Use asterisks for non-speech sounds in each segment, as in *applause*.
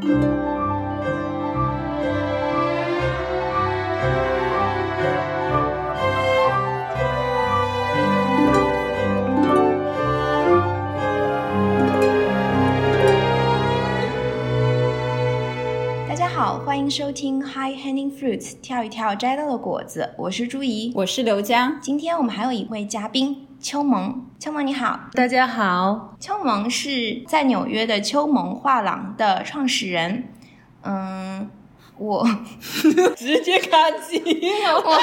大家好，欢迎收听 High Hanging Fruits，跳一跳摘到的果子。我是朱怡，我是刘江。今天我们还有一位嘉宾秋萌。秋萌你好，大家好。秋萌是在纽约的秋萌画廊的创始人。嗯，我 *laughs* 直接卡机了。*laughs* 我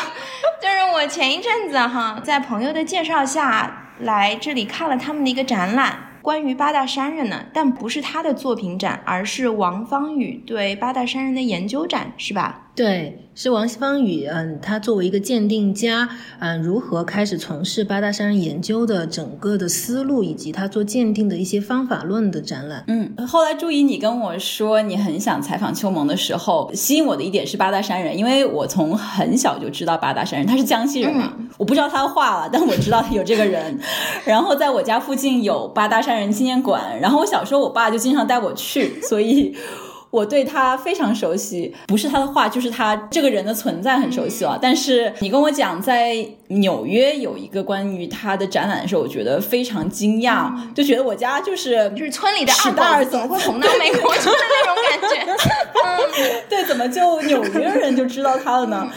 就是我前一阵子哈，在朋友的介绍下来这里看了他们的一个展览。关于八大山人呢，但不是他的作品展，而是王方宇对八大山人的研究展，是吧？对。是王西方宇，嗯，他作为一个鉴定家，嗯，如何开始从事八大山人研究的整个的思路，以及他做鉴定的一些方法论的展览。嗯，后来注意你跟我说你很想采访秋萌的时候，吸引我的一点是八大山人，因为我从很小就知道八大山人，他是江西人嘛，我不知道他画了，但我知道有这个人。*laughs* 然后在我家附近有八大山人纪念馆，然后我小时候我爸就经常带我去，所以。我对他非常熟悉，不是他的画，就是他这个人的存在很熟悉了。但是你跟我讲在纽约有一个关于他的展览的时候，我觉得非常惊讶，就觉得我家就是就是村里的二狗怎么会红到美国去的那种感觉？*laughs* 嗯，对，怎么就纽约人就知道他了呢？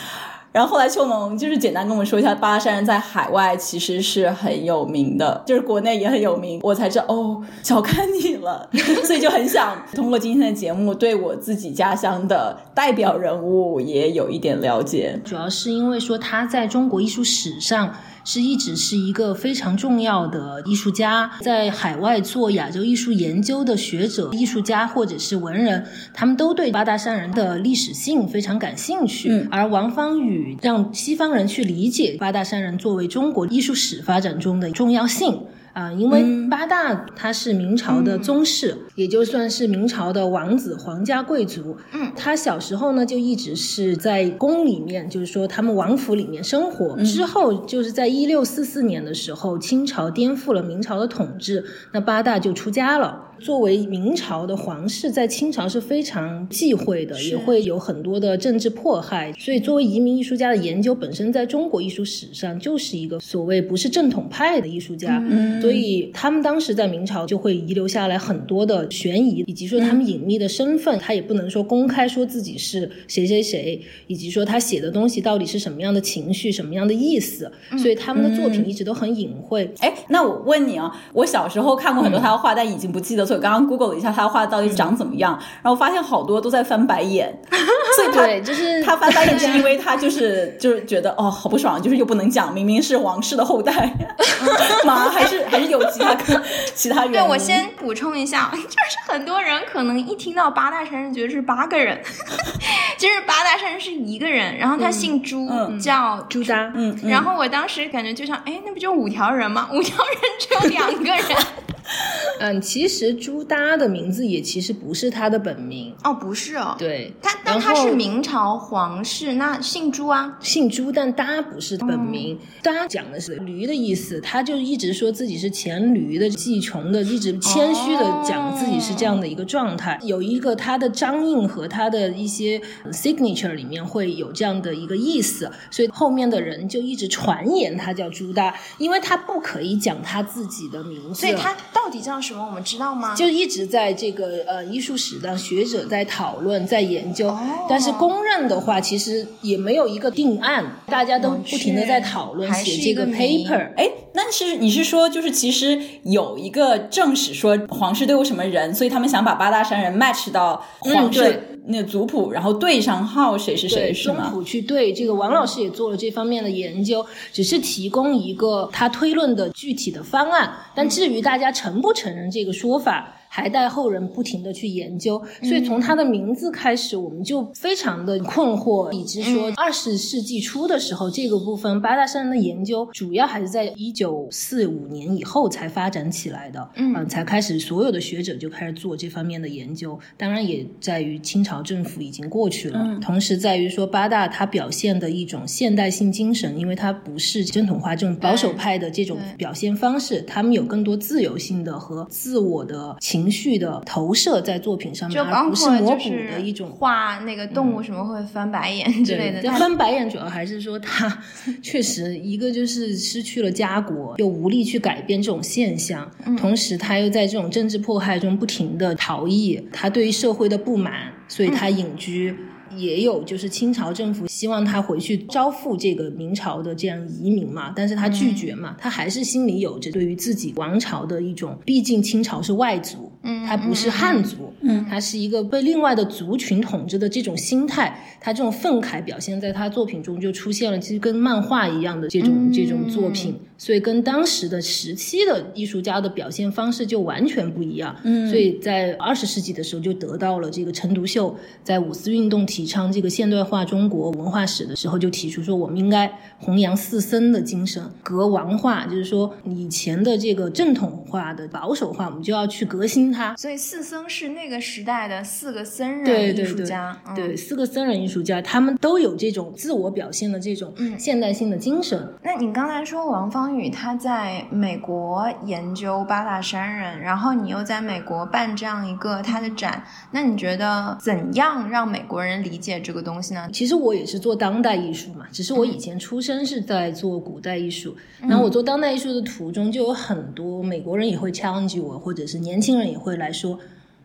然后后来秋萌就是简单跟我们说一下，八大山人在海外其实是很有名的，就是国内也很有名。我才知道哦，小看你了，*laughs* 所以就很想通过今天的节目，对我自己家乡的代表人物也有一点了解。主要是因为说他在中国艺术史上。是一直是一个非常重要的艺术家，在海外做亚洲艺术研究的学者、艺术家或者是文人，他们都对八大山人的历史性非常感兴趣。嗯，而王方宇让西方人去理解八大山人作为中国艺术史发展中的重要性。啊，因为八大他是明朝的宗室，也就算是明朝的王子、皇家贵族。嗯，他小时候呢就一直是在宫里面，就是说他们王府里面生活。之后就是在一六四四年的时候，清朝颠覆了明朝的统治，那八大就出家了。作为明朝的皇室，在清朝是非常忌讳的，也会有很多的政治迫害。所以，作为移民艺术家的研究本身，在中国艺术史上就是一个所谓不是正统派的艺术家。嗯所以，他们当时在明朝就会遗留下来很多的悬疑，以及说他们隐秘的身份，他也不能说公开说自己是谁谁谁，以及说他写的东西到底是什么样的情绪、什么样的意思。所以，他们的作品一直都很隐晦。哎，那我问你啊，我小时候看过很多他的画，但已经不记得。我刚刚 Google 了一下他的画到底长怎么样，然后发现好多都在翻白眼，*laughs* 所以对，就是他翻白眼是因为 *laughs* 他就是就是觉得哦好不爽，就是又不能讲明明是王室的后代 *laughs* 妈？还是还是有其他其他原因？对我先补充一下，就是很多人可能一听到八大山人觉得是八个人，其实八大山人是一个人，然后他姓朱，叫朱丹，嗯，然后我当时感觉就像哎，那不就五条人吗？五条人只有两个人。*laughs* 嗯，其实朱耷的名字也其实不是他的本名哦，不是哦，对，他但他是明朝皇室，那姓朱啊，姓朱，但耷不是本名，耷讲的是驴的意思，他就一直说自己是前驴的季穷的，一直谦虚的讲自己是这样的一个状态，有一个他的章印和他的一些 signature 里面会有这样的一个意思，所以后面的人就一直传言他叫朱耷，因为他不可以讲他自己的名字，所以他。到底叫什么？我们知道吗？就一直在这个呃艺术史的学者在讨论、在研究，但是公认的话，其实也没有一个定案，大家都不停的在讨论写这个 paper。哎，那是你是说，就是其实有一个正史说皇室都有什么人，所以他们想把八大山人 match 到皇室。那个族谱，然后对上号谁是谁是吗？宗谱去对，这个王老师也做了这方面的研究，只是提供一个他推论的具体的方案，但至于大家承不承认这个说法？还待后人不停的去研究，所以从他的名字开始，我们就非常的困惑，以及说二十世纪初的时候，这个部分八大山人的研究主要还是在一九四五年以后才发展起来的，嗯，才开始所有的学者就开始做这方面的研究。当然也在于清朝政府已经过去了，同时在于说八大它表现的一种现代性精神，因为它不是正统化这种保守派的这种表现方式，他们有更多自由性的和自我的情。情绪的投射在作品上面，而就包不是模糊的一种。画那个动物什么会翻白眼之类的。翻白眼主要还是说他确实一个就是失去了家国，又无力去改变这种现象，嗯同时他又在这种政治迫害中不停的逃逸，他对于社会的不满，所以他隐居。也有就是清朝政府希望他回去招抚这个明朝的这样移民嘛，但是他拒绝嘛，他还是心里有着对于自己王朝的一种，毕竟清朝是外族，嗯他不是汉族，嗯。他是一个被另外的族群统治的这种心态，他这种愤慨表现在他作品中就出现了，其实跟漫画一样的这种、嗯这种作品，所以跟当时的时期的艺术家的表现方式就完全不一样。嗯。所以在二十世纪的时候就得到了这个陈独秀在五四运动提倡这个现代化中国文化史的时候，就提出说我们应该弘扬四僧的精神，革王化，就是说以前的这个正统化的保守化，我们就要去革新它。所以四僧是那个时代的四个僧人艺对对对术家，嗯对，四个僧人艺术家，他们都有这种自我表现的这种嗯现代性的精神。那你刚才说王方宇他在美国研究八大山人，然后你又在美国办这样一个他的展，那你觉得怎样让美国人理解这个东西呢？其实我也是做当代艺术嘛，只是我以前出生是在做古代艺术，嗯然后我做当代艺术的途中就有很多美国人也会 challenge 我，或者是年轻人也会来说。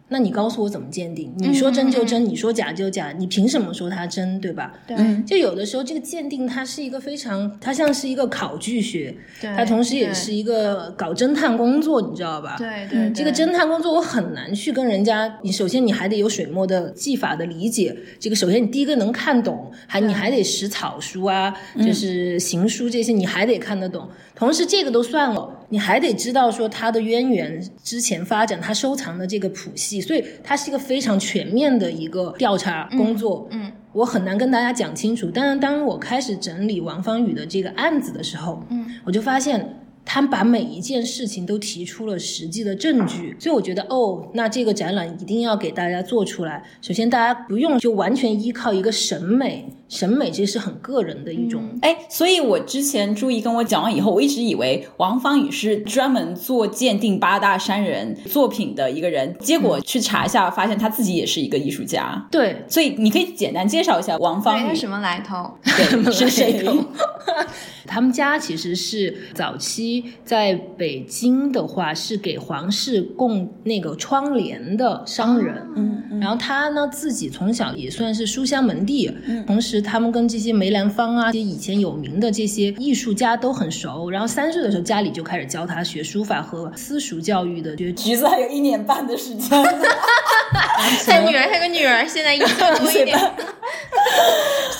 那你告诉我怎么鉴定？你说真就真，你说假就假，你凭什么说它真，对吧？对。嗯。就有的时候这个鉴定它是一个非常，它像是一个考据学，对它同时也是一个搞侦探工作，你知道吧？对对，这个侦探工作我很难去跟人家，你首先你还得有水墨的技法的理解，这个首先你第一个能看懂，还你还得识草书啊，就是行书这些你还得看得懂，同时这个都算了，你还得知道说它的渊源之前发展，它收藏的这个谱系，所以它是一个非常全面的一个调查工作。嗯我很难跟大家讲清楚，但是当我开始整理王方宇的这个案子的时候，嗯，我就发现他把每一件事情都提出了实际的证据，所以我觉得哦，那这个展览一定要给大家做出来。首先，大家不用就完全依靠一个审美，审美其实是很个人的一种。哎，所以我之前朱怡跟我讲完以后，我一直以为王芳宇是专门做鉴定八大山人作品的一个人，结果去查一下，发现他自己也是一个艺术家。对，所以你可以简单介绍一下王对，方宇他什么来头？对 *laughs* 是谁？*laughs* 他们家其实是早期在北京的话是给皇室供那个窗帘的商人，嗯嗯然后他呢自己从小也算是书香门第，嗯同时他们跟这些梅兰芳啊，这些以前有名的这些艺术家都很熟。然后三岁的时候家里就开始教他学书法和私塾教育的，学橘子还有一年半的时间，*laughs* 他女儿，他有个女儿，现在一岁多一点。*laughs*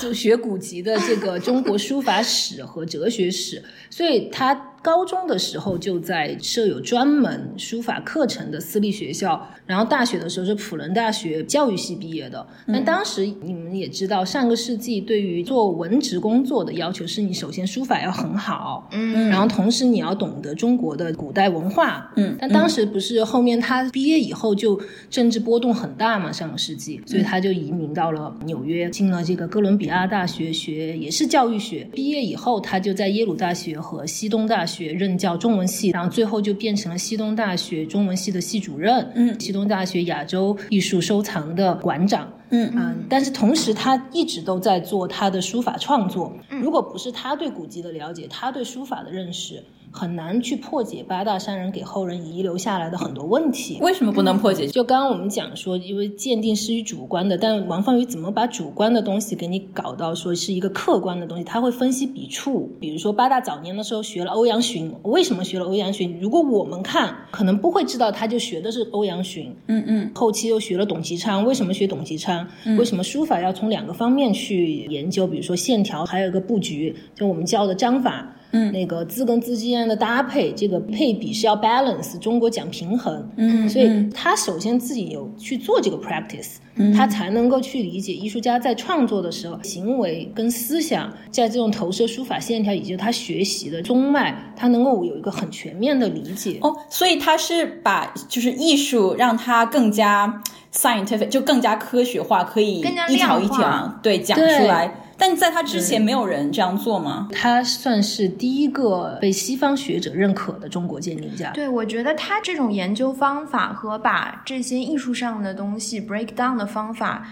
就学古籍的这个中国书法史和哲学史，所以他高中的时候就在设有专门书法课程的私立学校，然后大学的时候是普伦大学教育系毕业的。但当时你们也知道，上个世纪对于做文职工作的要求是你首先书法要很好，嗯。然后同时你要懂得中国的古代文化，嗯但当时不是后面他毕业以后就政治波动很大嘛，上个世纪，所以他就移民到了纽约，进了这个哥伦比亚大学学也是教育学。毕业以后，他就在耶鲁大学和西东大学任教中文系，然后最后就变成了西东大学中文系的系主任，嗯西东大学亚洲艺术收藏的馆长。嗯嗯，但是同时他一直都在做他的书法创作。如果不是他对古籍的了解，他对书法的认识，很难去破解八大山人给后人遗留下来的很多问题。为什么不能破解？就刚刚我们讲说，因为鉴定是于主观的，但王方宇怎么把主观的东西给你搞到说是一个客观的东西？他会分析笔触，比如说八大早年的时候学了欧阳询，为什么学了欧阳询？如果我们看，可能不会知道他就学的是欧阳询，嗯嗯后期又学了董其昌，为什么学董其昌？为什么书法要从两个方面去研究？比如说线条，还有一个布局，就我们教的章法。嗯。那个字跟字之间的搭配，这个配比是要 balance，中国讲平衡，嗯所以他首先自己有去做这个 practice，、他才能够去理解艺术家在创作的时候，行为跟思想在这种投射书法线条以及他学习的中脉，他能够有一个很全面的理解。哦，所以他是把就是艺术让他更加 scientific，就更加科学化，可以更加一条一条对讲出来。但在他之前没有人这样做吗？他算是第一个被西方学者认可的中国鉴定家。对，我觉得他这种研究方法和把这些艺术上的东西 break down 的方法，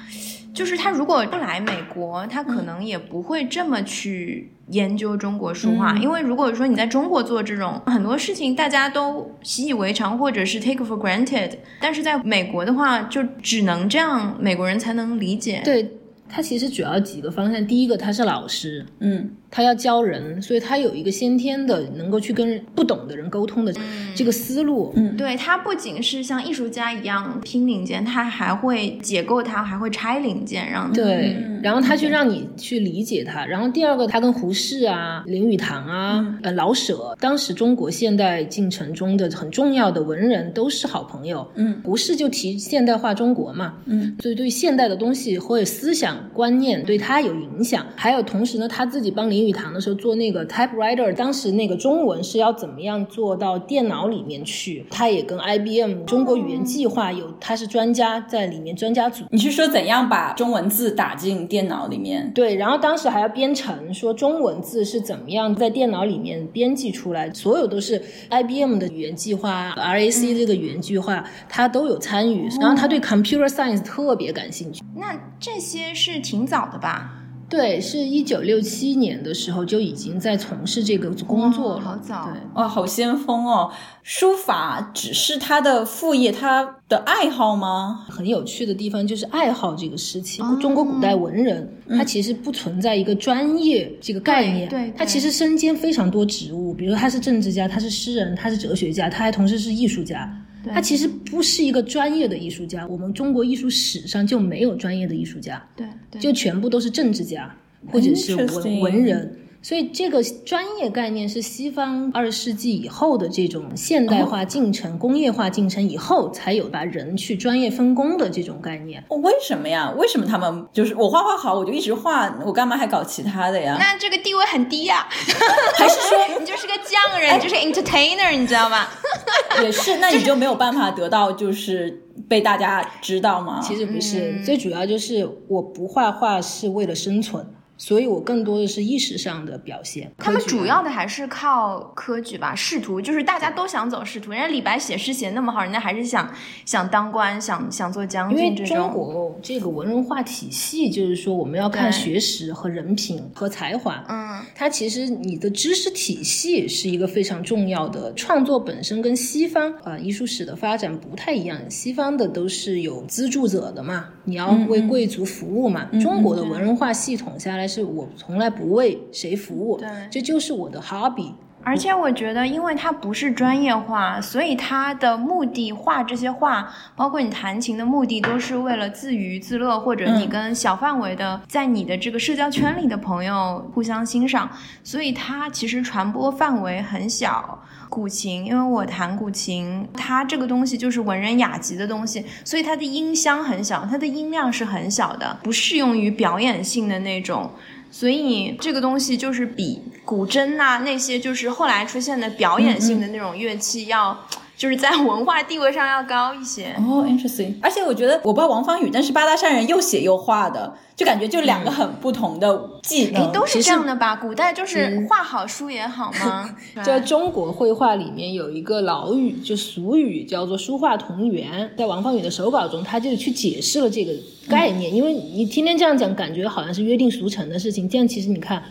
就是他如果不来美国，他可能也不会这么去研究中国书画。因为如果说你在中国做这种很多事情，大家都习以为常，或者是 take for granted，但是在美国的话，就只能这样，美国人才能理解。对他其实主要几个方向，第一个他是老师，嗯。他要教人，所以他有一个先天的能够去跟不懂的人沟通的这个思路。嗯，对他不仅是像艺术家一样拼零件，他还会解构它，还会拆零件，让对，然后他去让你去理解它。然后第二个，他跟胡适啊、林语堂啊、呃老舍，当时中国现代进程中的很重要的文人都是好朋友。嗯，胡适就提现代化中国嘛。嗯，所以对现代的东西或者思想观念对他有影响。还有同时呢，他自己帮林。语堂的时候做那个 typewriter，当时那个中文是要怎么样做到电脑里面去？他也跟 IBM 中国语言计划有，他是专家在里面专家组。你是说怎样把中文字打进电脑里面？对，然后当时还要编程，说中文字是怎么样在电脑里面编辑出来，所有都是 IBM 的语言计划，RAC 这个语言计划他都有参与。然后他对 computer science 特别感兴趣。那这些是挺早的吧？对，是一九六七年的时候就已经在从事这个工作了，好早，对，哇，好先锋哦！书法只是他的副业，他的爱好吗？很有趣的地方就是爱好这个事情。中国古代文人，他其实不存在一个专业这个概念，对，他其实身兼非常多职务，比如他是政治家，他是诗人，他是哲学家，他还同时是艺术家。他其实不是一个专业的艺术家，我们中国艺术史上就没有专业的艺术家，对，就全部都是政治家或者是文文人。所以这个专业概念是西方二十世纪以后的这种现代化进程、工业化进程以后才有把人去专业分工的这种概念。为什么呀？为什么他们就是我画画好，我就一直画，我干嘛还搞其他的呀？那这个地位很低呀，*laughs* 还是说 *laughs* 你就是个匠人，你就是 entertainer，你知道吗？*laughs* 也是，那你就没有办法得到就是被大家知道吗？其实不是，最主要就是我不画画是为了生存。所以我更多的是意识上的表现。他们主要的还是靠科举吧，仕途，就是大家都想走仕途。人家李白写诗写那么好，人家还是想想当官，想想做将军。因为中国这个文人化体系，就是说我们要看学识和人品和才华。嗯，它其实你的知识体系是一个非常重要的。创作本身跟西方啊艺术史的发展不太一样，西方的都是有资助者的嘛，你要为贵族服务嘛。中国的文人化系统下来。是我从来不为谁服务，对，这就是我的 hobby。而且我觉得，因为它不是专业化，所以它的目的画这些画，包括你弹琴的目的，都是为了自娱自乐，或者你跟小范围的在你的这个社交圈里的朋友互相欣赏，所以它其实传播范围很小。古琴，因为我弹古琴，它这个东西就是文人雅集的东西，所以它的音箱很小，它的音量是很小的，不适用于表演性的那种。所以这个东西就是比古筝呐那些就是后来出现的表演性的那种乐器要。就是在文化地位上要高一些哦，interesting。而且我觉得，我不知道王方宇，但是八大山人又写又画的，就感觉就两个很不同的技能。都是这样的吧？古代就是画好书也好吗？*laughs* 在中国绘画里面有一个老语，就俗语叫做“书画同源”。在王方宇的手稿中，他就去解释了这个概念。因为你天天这样讲，感觉好像是约定俗成的事情。这样其实你看，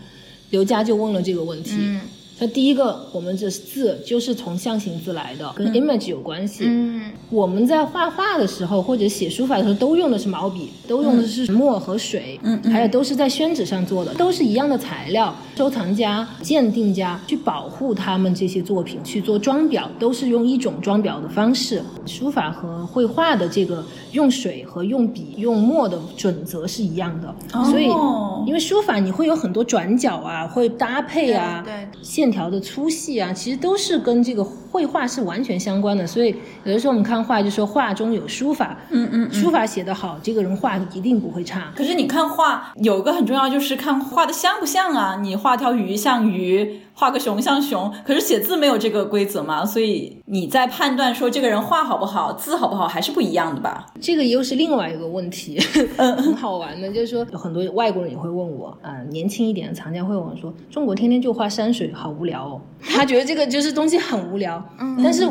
刘佳就问了这个问题。那第一个，我们这字就是从象形字来的，跟 image 有关系。嗯，我们在画画的时候或者写书法的时候，都用的是毛笔，都用的是墨和水，嗯，还有都是在宣纸上做的，都是一样的材料。收藏家、鉴定家去保护他们这些作品，去做装裱，都是用一种装裱的方式。书法和绘画的这个用水和用笔、用墨的准则是一样的，哦所以因为书法你会有很多转角啊，会搭配啊，对。线条的粗细啊，其实都是跟这个绘画是完全相关的。所以有的时候我们看画，就说画中有书法，嗯嗯，书法写得好，这个人画一定不会差。可是你看画有一个很重要，就是看画的像不像啊？你画条鱼像鱼，画个熊像熊，可是写字没有这个规则嘛，所以你在判断说这个人画好不好，字好不好，还是不一样的吧？这个又是另外一个问题，*laughs* 很好玩的，就是说有很多外国人也会问我，啊、年轻一点的藏家会问我说，中国天天就画山水，好无聊哦。他觉得这个就是东西很无聊，嗯，但是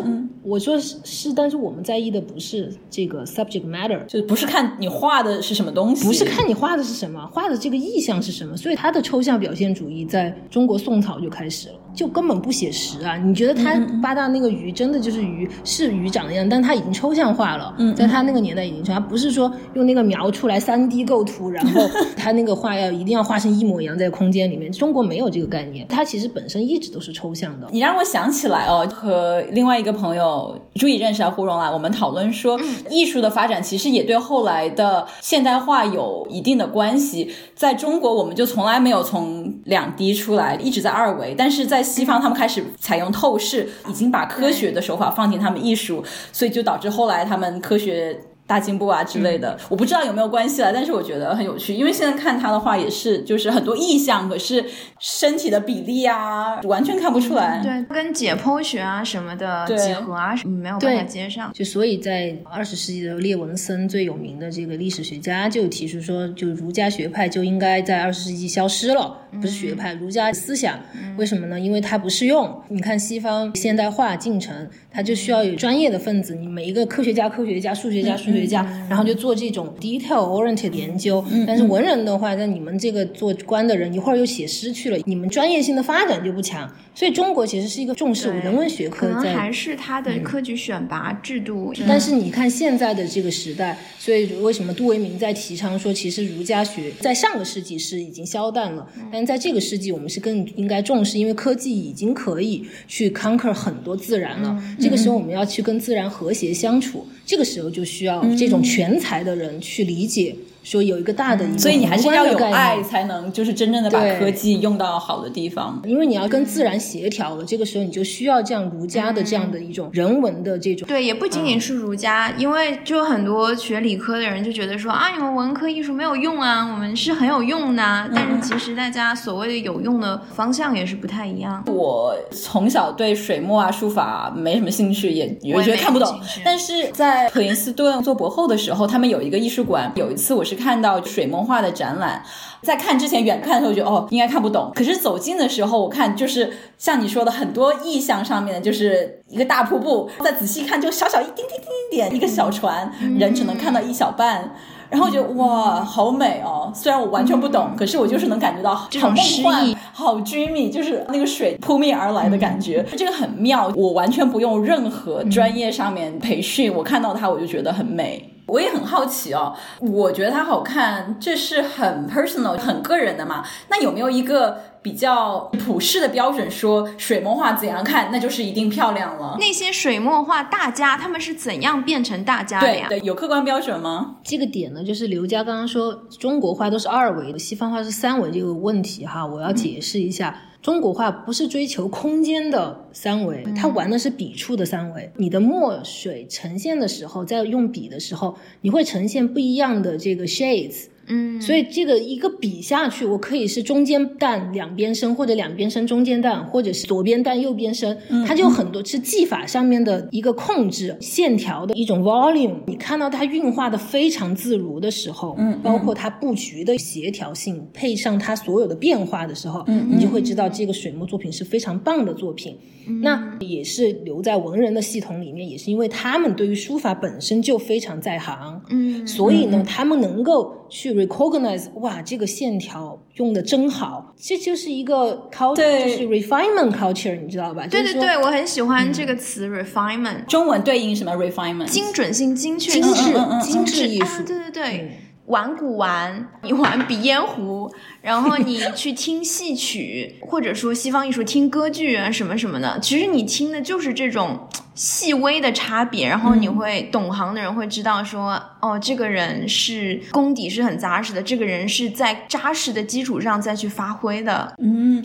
我说是是，但是我们在意的不是这个 subject matter，就是不是看你画的是什么东西，不是看你画的是什么，画的这个意象是什么，所以他的抽象表现主义在中国宋朝就开始了，就根本不写实啊！你觉得他八大那个鱼真的就是鱼，是鱼长的样，但他已经抽象化了，嗯在他那个年代已经抽象，不是说用那个描出来三 D 构图，然后他那个画要一定要画成一模一样在空间里面，中国没有这个概念，它其实本身一直都是抽象的。你让我想起来哦，和另外一个朋友注意认识啊，胡蓉啊，我们讨论说，艺术的发展其实也对后来的现代化有一定的关系。在中国，我们就从来没有从两 D 出来，一直在二维，但是在西方，他们开始采用透视，已经把科学的手法放进他们艺术，所以就导致后来他们科学。大进步啊之类的，我不知道有没有关系了，但是我觉得很有趣，因为现在看他的话也是，就是很多意象，可是身体的比例啊，完全看不出来。对，跟解剖学啊什么的对几何啊什么没有办法接上。就所以在二十世纪的列文森最有名的这个历史学家就提出说，就儒家学派就应该在二十世纪消失了，不是学派，儒家思想。为什么呢？因为它不适用。你看西方现代化进程，它就需要有专业的分子，你每一个科学家、科学家、数学家、数学家，然后就做这种 detail oriented 研究。但是文人的话，在你们这个做官的人一会儿又写诗去了，你们专业性的发展就不强。所以中国其实是一个重视人文学科在可能还是他的科举选拔制度。但是你看现在的这个时代，所以为什么杜维明在提倡说，其实儒家学在上个世纪是已经消淡了，但是在这个世纪我们是更应该重视，因为科技已经可以去 conquer 很多自然了。这个时候我们要去跟自然和谐相处，这个时候就需要这种全才的人去理解。说有一个大的一个所以你还是要有爱，才能就是真正的把科技用到好的地方。因为你要跟自然协调了，这个时候你就需要这样儒家的这样的一种人文的这种。对，也不仅仅是儒家，因为就很多学理科的人就觉得说啊，你们文科艺术没有用啊，我们是很有用的。但是其实大家所谓的有用的方向也是不太一样。我从小对水墨啊、书法没什么兴趣，也也我觉得看不懂。但是在普林斯顿做博后的时候，他们有一个艺术馆，有一次我是看到水墨画的展览。在看之前远看的时候觉得哦应该看不懂，可是走近的时候我看就是像你说的很多意象上面的就是一个大瀑布，再仔细看就小小一丁丁丁丁点一个小船，人只能看到一小半。然后我觉得哇，好美哦！虽然我完全不懂，可是我就是能感觉到好梦幻，好 dreamy，就是那个水扑面而来的感觉，这个很妙。我完全不用任何专业上面培训，我看到它我就觉得很美。我也很好奇哦，我觉得它好看，这是很 personal、很个人的嘛？那有没有一个比较普世的标准，说水墨画怎样看，那就是一定漂亮了？那些水墨画大家他们是怎样变成大家的呀？对对，有客观标准吗？这个点呢，就是刘佳刚刚说中国画都是二维的，西方画是三维这个问题哈，我要解释一下。中国画不是追求空间的三维，它玩的是笔触的三维。你的墨水呈现的时候，在用笔的时候，你会呈现不一样的这个 shades。嗯，所以这个一个笔下去，我可以是中间淡两边深，或者两边深中间淡，或者是左边淡右边深，它就很多是技法上面的一个控制，线条的一种 volume。你看到它运化的非常自如的时候，嗯，包括它布局的协调性，配上它所有的变化的时候，嗯，你就会知道这个水墨作品是非常棒的作品。那也是留在文人的系统里面，也是因为他们对于书法本身就非常在行，嗯，所以呢，他们能够去 recognize，哇，这个线条用的真好，这就是一个 culture，就是 refinement culture，你知道吧？对对对，我很喜欢这个词 refinement，中文对应什么 refinement？精准性、精确精性、致嗯嗯嗯精致艺术啊，对对对。嗯玩古玩，你玩鼻烟壶，然后 *laughs* 你去听戏曲，或者说西方艺术听歌剧啊什么什么的，其实你听的就是这种细微的差别，然后你会懂行的人会知道说，哦，这个人是功底是很扎实的，这个人是在扎实的基础上再去发挥的。嗯，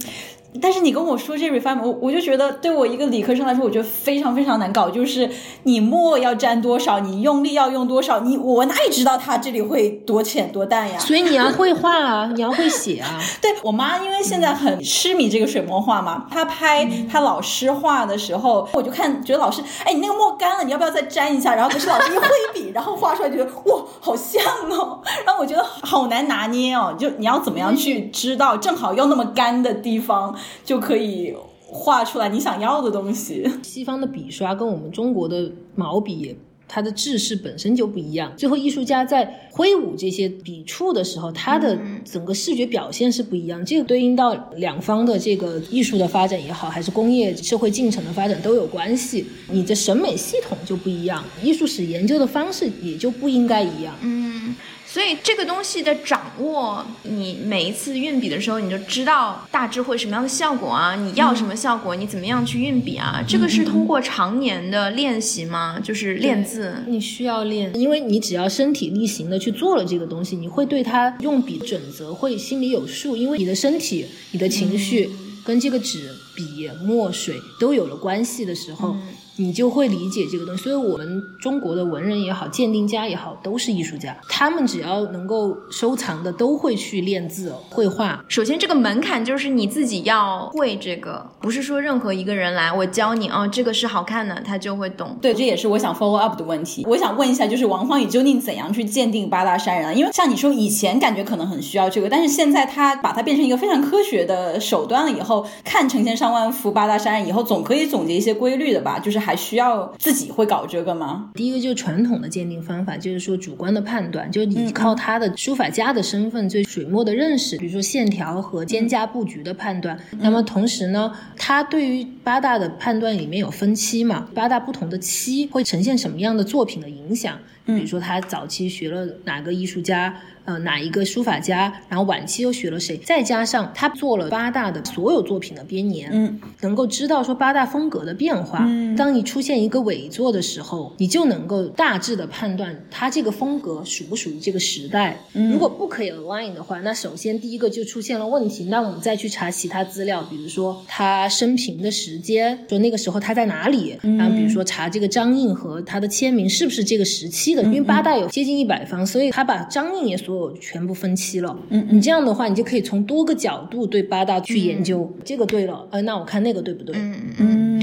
但是你跟我说这 refinement，我我就觉得对我一个理科生来说，我觉得非常非常难搞。就是你墨要沾多少，你用力要用多少，你我哪里知道它这里会多浅多淡呀？所以你要会画啊，*laughs* 你要会写啊。对我妈，因为现在很痴迷这个水墨画嘛，她拍她老师画的时候，我就看觉得老师，哎，你那个墨干了，你要不要再沾一下？然后可是老师一挥笔，然后画出来觉得哇，好像哦。然后我觉得好难拿捏哦，就你要怎么样去知道正好用那么干的地方。就可以画出来你想要的东西。西方的笔刷跟我们中国的毛笔，它的制式本身就不一样。最后，艺术家在挥舞这些笔触的时候，它的整个视觉表现是不一样。这个对应到两方的这个艺术的发展也好，还是工业社会进程的发展都有关系。你的审美系统就不一样，艺术史研究的方式也就不应该一样。嗯。所以这个东西的掌握，你每一次运笔的时候，你就知道大致会什么样的效果啊？你要什么效果？你怎么样去运笔啊？这个是通过常年的练习吗？就是练字，你需要练，因为你只要身体力行的去做了这个东西，你会对它用笔准则会心里有数，因为你的身体、你的情绪跟这个纸、笔、墨水都有了关系的时候。你就会理解这个东西，所以我们中国的文人也好，鉴定家也好，都是艺术家。他们只要能够收藏的，都会去练字、绘画。首先，这个门槛就是你自己要会这个，不是说任何一个人来我教你哦，这个是好看的，他就会懂。对，这也是我想 follow up 的问题。我想问一下，就是王芳宇究竟怎样去鉴定八大山人？因为像你说，以前感觉可能很需要这个，但是现在他把它变成一个非常科学的手段了以后，看成千上万幅八大山人以后，总可以总结一些规律的吧？就是还需要自己会搞这个吗？第一个就是传统的鉴定方法，就是说主观的判断，就是你靠他的书法家的身份对水墨的认识，比如说线条和间加布局的判断。那么同时呢，他对于八大的判断里面有分期嘛？八大不同的期会呈现什么样的作品的影响？比如说他早期学了哪个艺术家？呃，哪一个书法家？然后晚期又学了谁？再加上他做了八大的所有作品的编年，嗯，能够知道说八大风格的变化。嗯，当你出现一个伪作的时候，你就能够大致的判断他这个风格属不属于这个时代。嗯，如果不可以 align 的话，那首先第一个就出现了问题。那我们再去查其他资料，比如说他生平的时间，说那个时候他在哪里？然后比如说查这个张印和他的签名是不是这个时期的？因为八大有接近一百方，所以他把张印也所全部分期了，嗯，你这样的话，你就可以从多个角度对八大去研究，这个对了，呃，那我看那个对不对？嗯。嗯。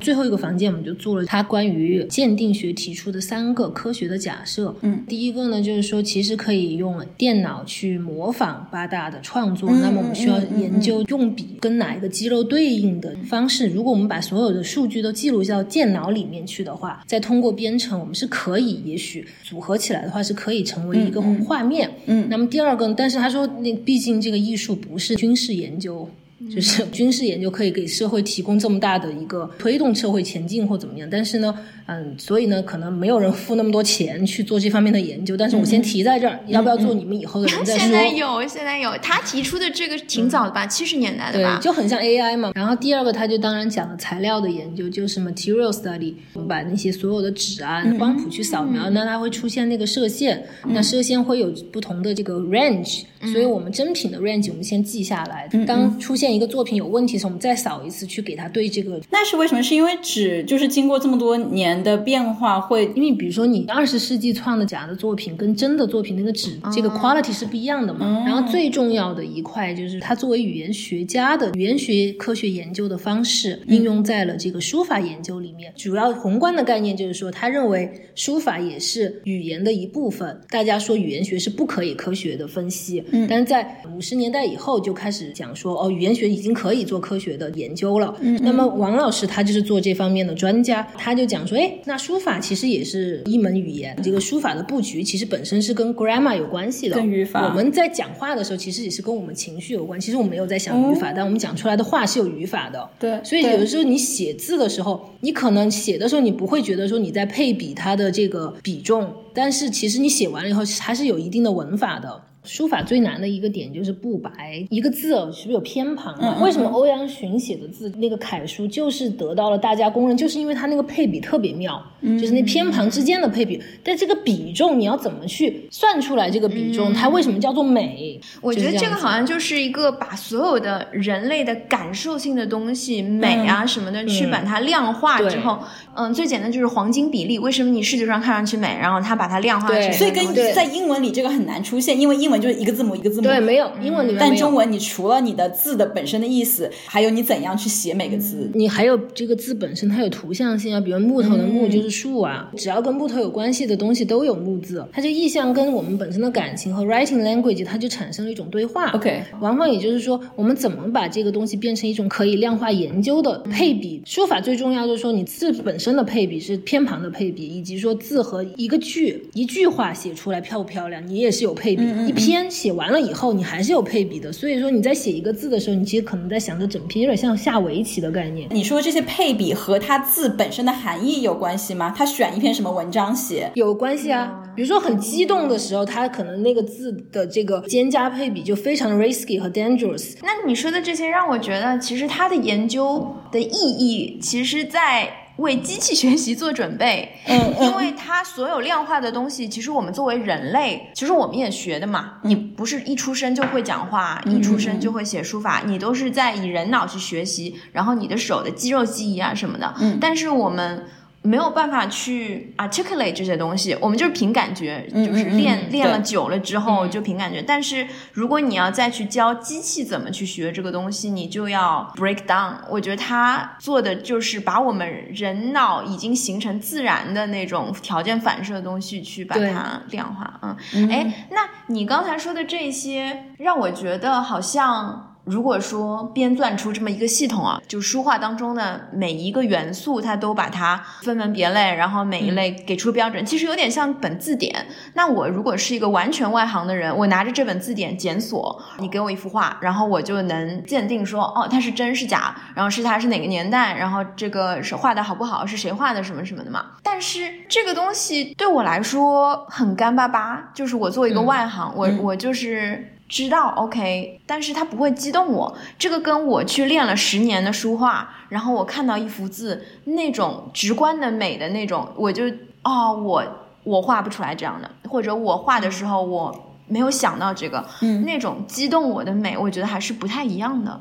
最后一个房间，我们就做了他关于鉴定学提出的三个科学的假设。嗯，第一个呢，就是说其实可以用电脑去模仿八大的创作，那么我们需要研究用笔跟哪一个肌肉对应的方式。如果我们把所有的数据都记录到电脑里面去的话，再通过编程，我们是可以也许组合起来的话，是可以成为一个画面。嗯，那么第二个，但是他说，那毕竟这个艺术不是军事研究。就是军事研究可以给社会提供这么大的一个推动社会前进或怎么样，但是呢，嗯，所以呢，可能没有人付那么多钱去做这方面的研究。但是我先提在这儿，要不要做你们以后的人再 *laughs* 说。现在有，现在有，他提出的这个挺早的吧，七十年代的吧，就很像 AI 嘛。然后第二个，他就当然讲了材料的研究，就是 material study，我们把那些所有的纸啊、光谱去扫描，那它会出现那个射线，那射线会有不同的这个 range，所以我们真品的 range 我们先记下来，当出现。一个作品有问题的时候，我们再扫一次去给他对这个。那是为什么？是因为纸就是经过这么多年的变化，会因为比如说你二十世纪创的假的作品跟真的作品那个纸这个 quality 是不一样的嘛。然后最重要的一块就是他作为语言学家的语言学科学研究的方式应用在了这个书法研究里面。主要宏观的概念就是说，他认为书法也是语言的一部分。大家说语言学是不可以科学的分析，嗯，但是在五十年代以后就开始讲说哦，语言学。已经可以做科学的研究了。嗯，那么王老师他就是做这方面的专家，他就讲说，哎，那书法其实也是一门语言，这个书法的布局其实本身是跟 grammar 有关系的，跟语法。我们在讲话的时候，其实也是跟我们情绪有关。其实我们没有在想语法，但我们讲出来的话是有语法的。对，所以有的时候你写字的时候，你可能写的时候你不会觉得说你在配比它的这个比重，但是其实你写完了以后它是有一定的文法的。书法最难的一个点就是不白，一个字哦是不是有偏旁？啊嗯为什么欧阳询写的字那个楷书就是得到了大家公认，就是因为他那个配比特别妙，嗯就是那偏旁之间的配比。但这个比重你要怎么去算出来？这个比重、它为什么叫做美？嗯我觉得这个好像就是一个把所有的人类的感受性的东西，美啊什么的，去把它量化之后，嗯，最简单就是黄金比例。为什么你视觉上看上去美，然后它把它量化所以跟在英文里这个很难出现，因为英文就是一个字母一个字母。对，没有英文里面但中文你除了你的字的本身的意思，还有你怎样去写每个字。你还有这个字本身，它有图像性啊，比如木头的木就是树啊，只要跟木头有关系的东西都有木字。它这意象跟我们本身的感情和 writing language，它就产生了一种对话。OK 往往也就是说，我们怎么把这个东西变成一种可以量化研究的配比？书法最重要就是说，你字本身的配比是偏旁的配比，以及说字和一个句一句话写出来漂不漂亮，你也是有配比。一篇写完了以后，你还是有配比的。所以说你在写一个字的时候，你其实可能在想着整篇，有点像下围棋的概念。你说这些配比和它字本身的含义有关系吗？他选一篇什么文章写？有关系啊，比如说很激动的时候，他可能那个字的这个兼加配比就非常的 risky 和 dangerous。那你说的这些让我觉得，其实它的研究的意义，其实在为机器学习做准备。嗯因为它所有量化的东西，其实我们作为人类，其实我们也学的嘛。你不是一出生就会讲话，一出生就会写书法，你都是在以人脑去学习，然后你的手的肌肉记忆啊什么的。嗯但是我们。没有办法去 articulate 这些东西，我们就是凭感觉，嗯就是练、嗯练了久了之后就凭感觉。但是如果你要再去教机器怎么去学这个东西，你就要 break down。我觉得他做的就是把我们人脑已经形成自然的那种条件反射的东西去把它量化。嗯，哎，那你刚才说的这些，让我觉得好像。如果说编撰出这么一个系统啊，就书画当中的每一个元素，它都把它分门别类，然后每一类给出标准，其实有点像本字典。那我如果是一个完全外行的人，我拿着这本字典检索，你给我一幅画，然后我就能鉴定说，哦，它是真是假，然后是它是哪个年代，然后这个是画的好不好，是谁画的什么什么的嘛。但是这个东西对我来说很干巴巴，就是我作为一个外行，我我就是。知道 OK，但是它不会激动我。这个跟我去练了十年的书画，然后我看到一幅字那种直观的美的那种，我就哦，我我画不出来这样的，或者我画的时候我没有想到这个，嗯那种激动我的美，我觉得还是不太一样的。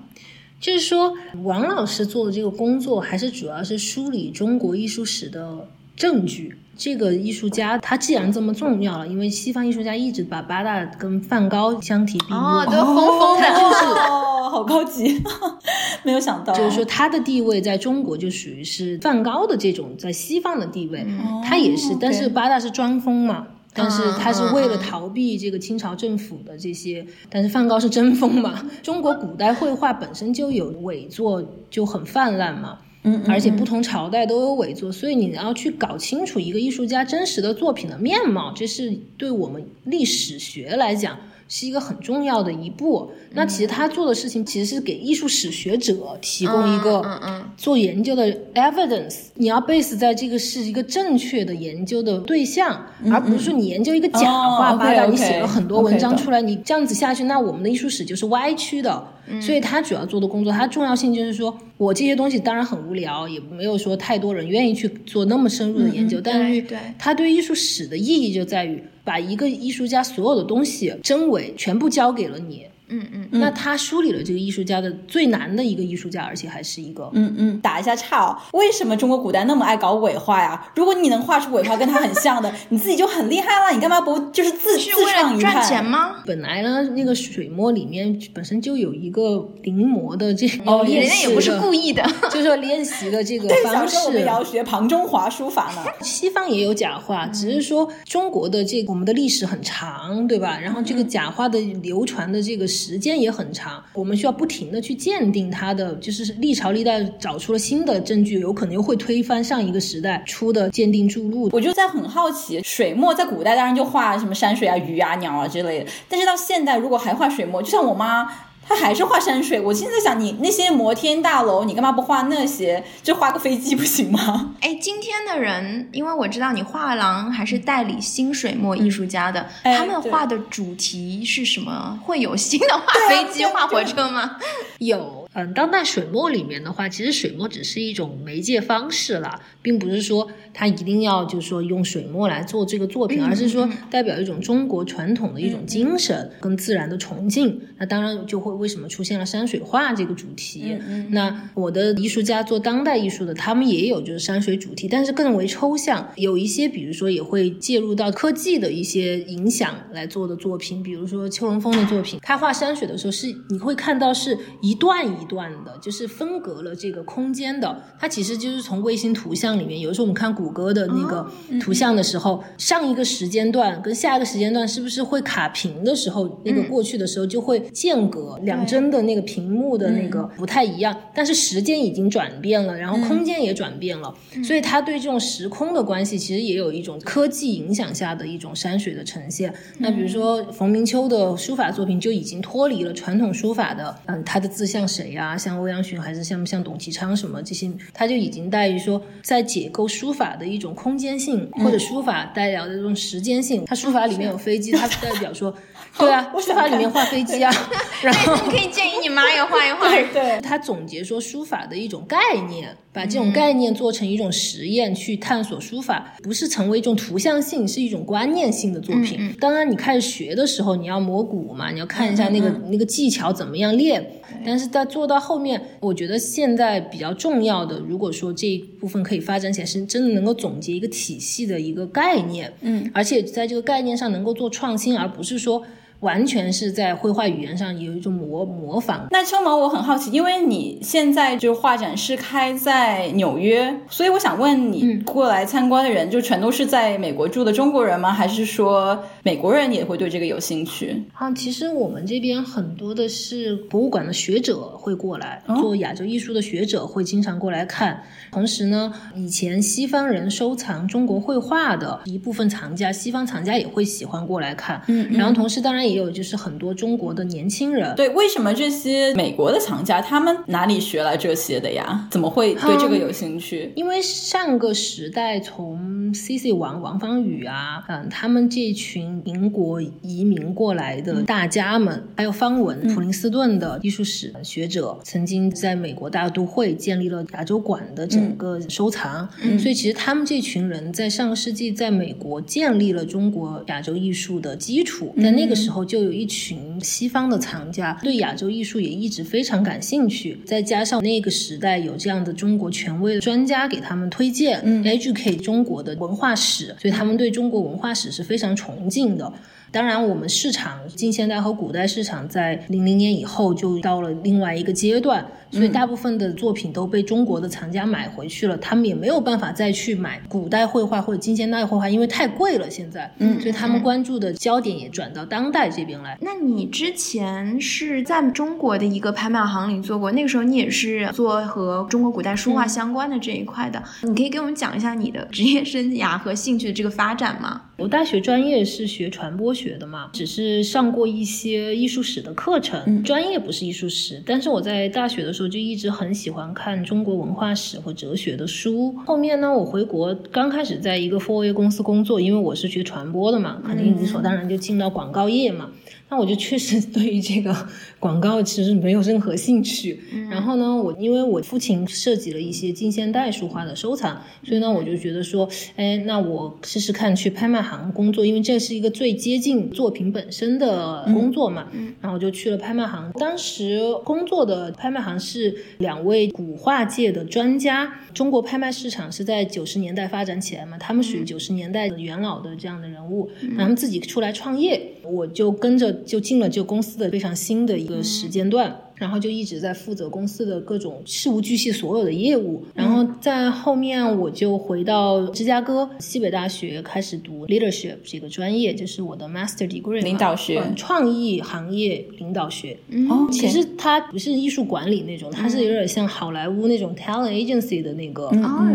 就是说，王老师做的这个工作，还是主要是梳理中国艺术史的证据。这个艺术家他既然这么重要了，因为西方艺术家一直把八大跟梵高相提并论，哦，都疯疯的，*laughs* 哦，好高级，*laughs* 没有想到，就是说他的地位在中国就属于是梵高的这种在西方的地位，他也是，哦但是八大是装疯嘛。但是他是为了逃避这个清朝政府的这些，但是梵高是真疯嘛。中国古代绘画本身就有伪作，就很泛滥嘛。嗯，嗯而且不同朝代都有伪作，所以你要去搞清楚一个艺术家真实的作品的面貌，这是对我们历史学来讲是一个很重要的一步。那其实他做的事情其实是给艺术史学者提供一个做研究的 evidence，你要 base 在这个是一个正确的研究的对象，而不是说你研究一个假画哦八大，你写了很多文章出来，你这样子下去，那我们的艺术史就是歪曲的。所以他主要做的工作，它重要性就是说我这些东西当然很无聊，也没有说太多人愿意去做那么深入的研究，但是他对艺术史的意义就在于把一个艺术家所有的东西真伪全部交给了你。嗯嗯，那他梳理了这个艺术家的最难的一个艺术家，而且还是一个嗯嗯，打一下岔哦。为什么中国古代那么爱搞伪画呀？如果你能画出伪画跟他很像的，你自己就很厉害了。你干嘛不就是自自是为了创一派？赚钱吗？本来呢，那个水墨里面本身就有一个临摹的这哦人家也不是故意的。*laughs* 就是说练习的这个方时候我们也式。要学庞中华书法呢。西方也有假画，只是说中国的这个我们的历史很长，对吧？然后这个假画的流传的这个时间也很长，我们需要不停的去鉴定它的，就是历朝历代找出了新的证据，有可能又会推翻上一个时代出的鉴定注入。我就在很好奇，水墨在古代当然就画什么山水啊、鱼啊、鸟啊之类的，但是到现代如果还画水墨，就像我妈。他还是画山水。我现在想，你那些摩天大楼，你干嘛不画那些？就画个飞机不行吗？*laughs* 哎，今天的人，因为我知道你画廊还是代理新水墨艺术家的，他们画的主题是什么？会有新的画飞机、画火车吗？*laughs* 有。嗯，当代水墨里面的话，其实水墨只是一种媒介方式了，并不是说它一定要就是说用水墨来做这个作品，而是说代表一种中国传统的一种精神跟自然的崇敬。那当然就会为什么出现了山水画这个主题？那我的艺术家做当代艺术的，他们也有就是山水主题，但是更为抽象。有一些比如说也会介入到科技的一些影响来做的作品，比如说邱文峰的作品，他画山水的时候是你会看到是一段一。段的，就是分隔了这个空间的，它其实就是从卫星图像里面，有的时候我们看谷歌的那个图像的时候，上一个时间段跟下一个时间段是不是会卡屏的时候，那个过去的时候就会间隔两帧的那个屏幕的那个不太一样，但是时间已经转变了，然后空间也转变了，所以它对这种时空的关系其实也有一种科技影响下的一种山水的呈现。那比如说冯明秋的书法作品就已经脱离了传统书法的，嗯，他的字像谁？啊，像欧阳询还是像不像董其昌什么这些，他就已经在于说，在解构书法的一种空间性，或者书法代表的这种时间性。他书法里面有飞机，他代表说，*laughs* 对啊，书法里面画飞机啊。*laughs* 然后可以建议你妈也画一画。对，他总结说书法的一种概念，把这种概念做成一种实验去探索书法，不是成为一种图像性，是一种观念性的作品。当然，你开始学的时候，你要磨骨嘛，你要看一下那个那个技巧怎么样练。但是在做到后面，我觉得现在比较重要的，如果说这一部分可以发展起来，是真的能够总结一个体系的一个概念，嗯，而且在这个概念上能够做创新，而不是说。完全是在绘画语言上有一种模模仿。那秋毛，我很好奇，因为你现在就画展是开在纽约，所以我想问你，过来参观的人就全都是在美国住的中国人吗？还是说美国人也会对这个有兴趣？啊，其实我们这边很多的是博物馆的学者会过来做亚洲艺术的学者会经常过来看。同时呢，以前西方人收藏中国绘画的一部分藏家，西方藏家也会喜欢过来看。嗯，然后同时当然也有就是很多中国的年轻人。对，为什么这些美国的藏家他们哪里学来这些的呀？怎么会对这个有兴趣？因为上个时代从 C C 王王方宇啊，嗯，他们这群民国移民过来的大家们，还有方文、普林斯顿的艺术史学者，曾经在美国大都会建立了亚洲馆的整。整个收藏，所以其实他们这群人在上个世纪在美国建立了中国亚洲艺术的基础，在那个时候就有一群西方的藏家对亚洲艺术也一直非常感兴趣，再加上那个时代有这样的中国权威的专家给他们推荐，educate 中国的文化史，所以他们对中国文化史是非常崇敬的。当然，我们市场近现代和古代市场在零零年以后就到了另外一个阶段。所以大部分的作品都被中国的藏家买回去了，他们也没有办法再去买古代绘画或者近现代绘画，因为太贵了。现在，嗯，所以他们关注的焦点也转到当代这边来。那你之前是在中国的一个拍卖行里做过，那个时候你也是做和中国古代书画相关的这一块的，你可以给我们讲一下你的职业生涯和兴趣的这个发展吗？我大学专业是学传播学的嘛，只是上过一些艺术史的课程，专业不是艺术史，但是我在大学的时候。就一直很喜欢看中国文化史和哲学的书。后面呢，我回国刚开始在一个 4A 公司工作，因为我是学传播的嘛，肯定理所当然就进到广告业嘛。那我就确实对于这个广告其实没有任何兴趣。然后呢，我因为我父亲涉及了一些近现代书画的收藏，所以呢，我就觉得说，哎，那我试试看去拍卖行工作，因为这是一个最接近作品本身的工作嘛。然后我就去了拍卖行。当时工作的拍卖行是两位古画界的专家。中国拍卖市场是在九十年代发展起来嘛，他们属于九十年代的元老的这样的人物，他们自己出来创业，我就跟着就进了这个公司的非常新的一个时间段。然后就一直在负责公司的各种事无巨细所有的业务。然后在后面我就回到芝加哥西北大学开始读 leadership 这个专业，就是我的 master degree 领导学、创意行业领导学。哦，其实它不是艺术管理那种，它是有点像好莱坞那种 talent agency 的那个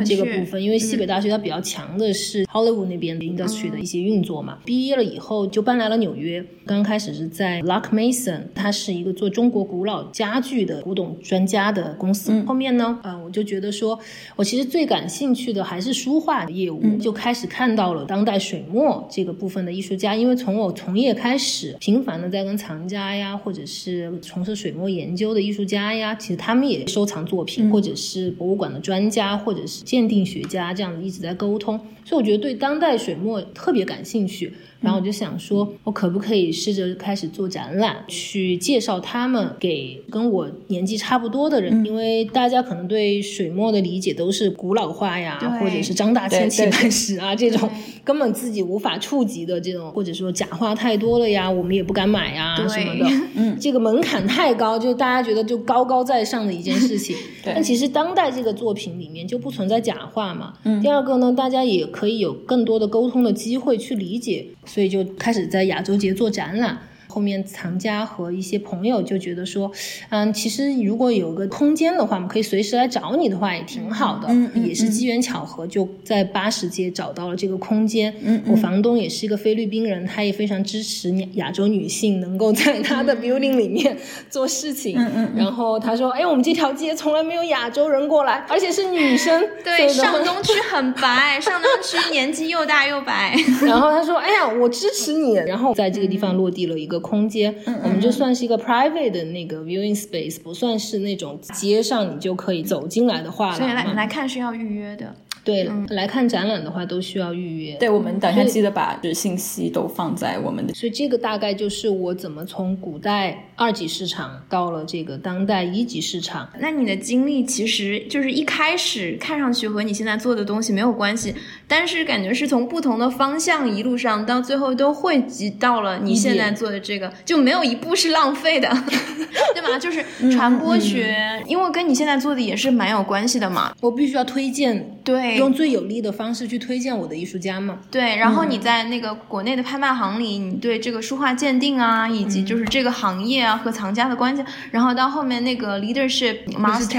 这个部分。因为西北大学它比较强的是 Hollywood 那边的 industry 的一些运作嘛。毕业了以后就搬来了纽约，刚开始是在 Luck Mason，它是一个做中国古老家具的古董专家的公司。后面呢，呃，我就觉得说，我其实最感兴趣的还是书画的业务，就开始看到了当代水墨这个部分的艺术家。因为从我从业开始，频繁的在跟藏家呀，或者是从事水墨研究的艺术家呀，其实他们也收藏作品，或者是博物馆的专家，或者是鉴定学家，这样子一直在沟通。所以我觉得对当代水墨特别感兴趣。然后我就想说，我可不可以试着开始做展览，去介绍他们给跟我年纪差不多的人，因为大家可能对水墨的理解都是古老画呀，或者是张大千齐 *laughs* 白石啊这种根本自己无法触及的这种，或者说假画太多了呀，我们也不敢买呀什么的。*laughs* 嗯，这个门槛太高，就大家觉得就高高在上的一件事情。*laughs* 但其实当代这个作品里面就不存在假画嘛。嗯。第二个呢，大家也可以有更多的沟通的机会去理解。所以就开始在亚洲节做展览。后面藏家和一些朋友就觉得说，嗯，其实如果有个空间的话，我们可以随时来找你的话，也挺好的。嗯，也是机缘巧合，就在八十街找到了这个空间。嗯，我房东也是一个菲律宾人，他也非常支持亚洲女性能够在他的 building 里面做事情。嗯嗯。然后他说，哎，我们这条街从来没有亚洲人过来，而且是女生。*laughs* 对，上东区很白，上东区年纪又大又白。*laughs* 然后他说，哎呀，我支持你。然后在这个地方落地了一个。空间，我们就算是一个 private 的那个 viewing space，不算是那种街上你就可以走进来的画廊。所以来来看是要预约的。对，来看展览的话都需要预约。对，我们等下记得把这信息都放在我们的。所以这个大概就是我怎么从古代二级市场到了这个当代一级市场。那你的经历其实就是一开始看上去和你现在做的东西没有关系，但是感觉是从不同的方向一路上到最后都汇集到了你现在做的这个，就没有一步是浪费的，*laughs* 对吧？就是传播学，因为跟你现在做的也是蛮有关系的嘛。我必须要推荐。对，用最有力的方式去推荐我的艺术家嘛。对，然后你在那个国内的拍卖行里，你对这个书画鉴定啊，以及就是这个行业啊和藏家的关系，然后到后面那个 leadership master，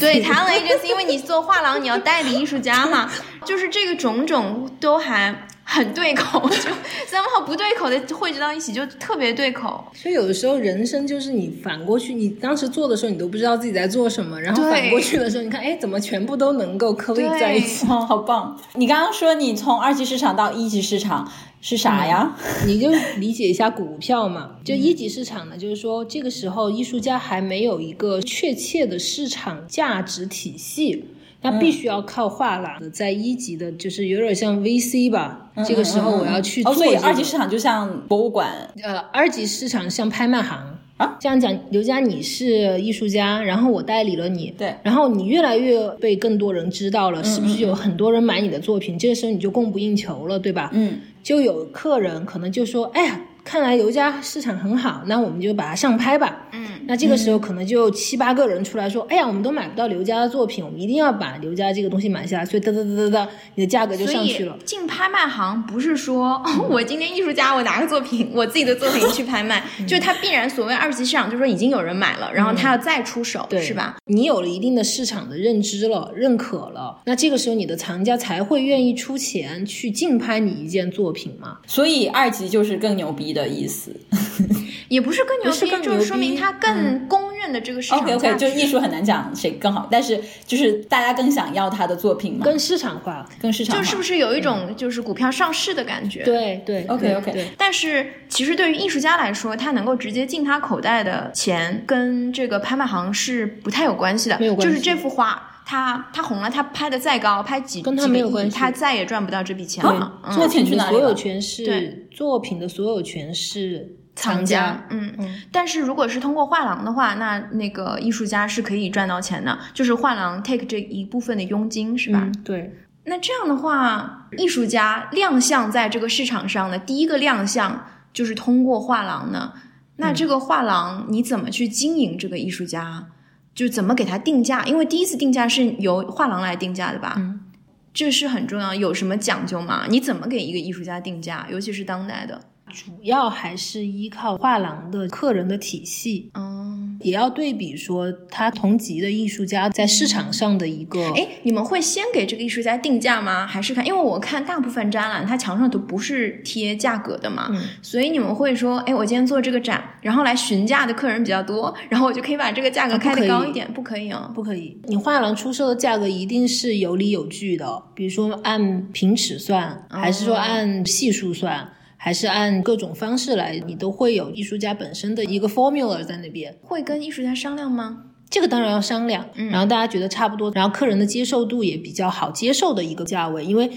对 talent agency，因为你做画廊，你要代理艺术家嘛，*laughs* 就是这个种种都还。很对口，就三号不对口的汇聚到一起就特别对口。所以有的时候人生就是你反过去，你当时做的时候你都不知道自己在做什么，然后反过去的时候，你看，哎，怎么全部都能够 click 在一起，好棒！你刚刚说你从二级市场到一级市场是啥呀？你就理解一下股票嘛。就一级市场呢，就是说这个时候艺术家还没有一个确切的市场价值体系。那必须要靠画廊，在一级的，就是有点像 VC 吧。这个时候我要去做。所以二级市场就像博物馆。呃，二级市场像拍卖行啊。这样讲，刘佳，你是艺术家，然后我代理了你。对。然后你越来越被更多人知道了，是不是有很多人买你的作品？这个时候你就供不应求了，对吧？嗯。就有客人可能就说：“哎呀。”看来刘家市场很好，那我们就把它上拍吧。嗯，那这个时候可能就七八个人出来说：“哎呀，我们都买不到刘家的作品，我们一定要把刘家这个东西买下来。”所以哒哒哒哒哒，你的价格就上去了。进拍卖行不是说哦我今天艺术家，我拿个作品，我自己的作品去拍卖，就是它必然所谓二级市场，就是说已经有人买了，然后他要再出手，是吧？你有了一定的市场的认知了、认可了，那这个时候你的藏家才会愿意出钱去竞拍你一件作品嘛。所以二级就是更牛逼的意思。*laughs* 也不是更牛逼，就是说明他更公认的这个市场 OK OK，就艺术很难讲谁更好，但是就是大家更想要他的作品嘛，更市场化，更市场化，就是不是有一种就是股票上市的感觉？对对，OK OK。对，但是其实对于艺术家来说，他能够直接进他口袋的钱，跟这个拍卖行是不太有关系的。没有关系，就是这幅画，他他红了，他拍的再高，拍几跟他没有关系，他再也赚不到这笔钱了。作品的所有权是作品的所有权是。藏家，嗯嗯，但是如果是通过画廊的话，那那个艺术家是可以赚到钱的，就是画廊 take 这一部分的佣金，是吧？对。那这样的话，艺术家亮相在这个市场上的第一个亮相就是通过画廊呢？那这个画廊你怎么去经营这个艺术家？就怎么给他定价？因为第一次定价是由画廊来定价的吧？嗯，这是很重要。有什么讲究吗？你怎么给一个艺术家定价？尤其是当代的，主要还是依靠画廊的客人的体系。嗯，也要对比说他同级的艺术家在市场上的一个。哎，你们会先给这个艺术家定价吗？还是看？因为我看大部分展览，它墙上都不是贴价格的嘛，嗯所以你们会说，哎，我今天做这个展，然后来询价的客人比较多，然后我就可以把这个价格开得高一点，不可以啊？不可以，你画廊出售的价格一定是有理有据的，比如说按平尺算，还是说按系数算，还是按各种方式来，你都会有艺术家本身的一个 formula 在那边。会跟艺术家商量吗？这个当然要商量，嗯然后大家觉得差不多，然后客人的接受度也比较好接受的一个价位，因为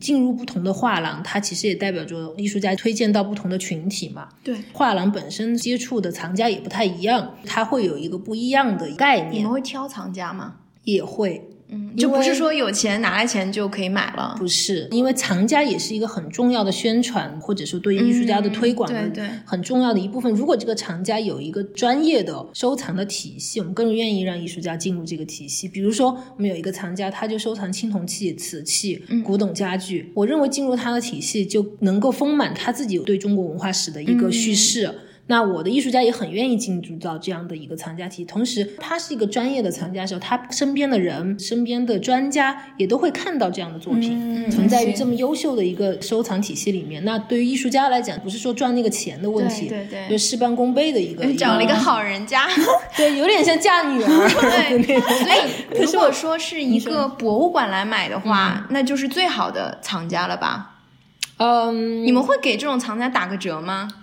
进入不同的画廊，它其实也代表着艺术家推荐到不同的群体嘛。对，画廊本身接触的藏家也不太一样，它会有一个不一样的概念你们，会挑藏家吗？也会嗯，就不是说有钱拿来钱就可以买了。不是，因为藏家也是一个很重要的宣传，或者说对艺术家的推广对对很重要的一部分。如果这个藏家有一个专业的收藏的体系，我们更愿意让艺术家进入这个体系。比如说，我们有一个藏家，他就收藏青铜器、瓷器、嗯古董家具，我认为进入他的体系就能够丰满他自己对中国文化史的一个叙事。嗯那我的艺术家也很愿意进入到这样的一个藏家体，同时他是一个专业的藏家的时候，他身边的人、身边的专家也都会看到这样的作品，嗯存在于这么优秀的一个收藏体系里面。那对于艺术家来讲，不是说赚那个钱的问题，对对对就事半功倍的一个。找了一个好人家，*laughs* 对，有点像嫁女儿 *laughs* *laughs* 对。所以如果说是一个博物馆来买的话，那就是最好的藏家了吧？嗯，你们会给这种藏家打个折吗？*laughs*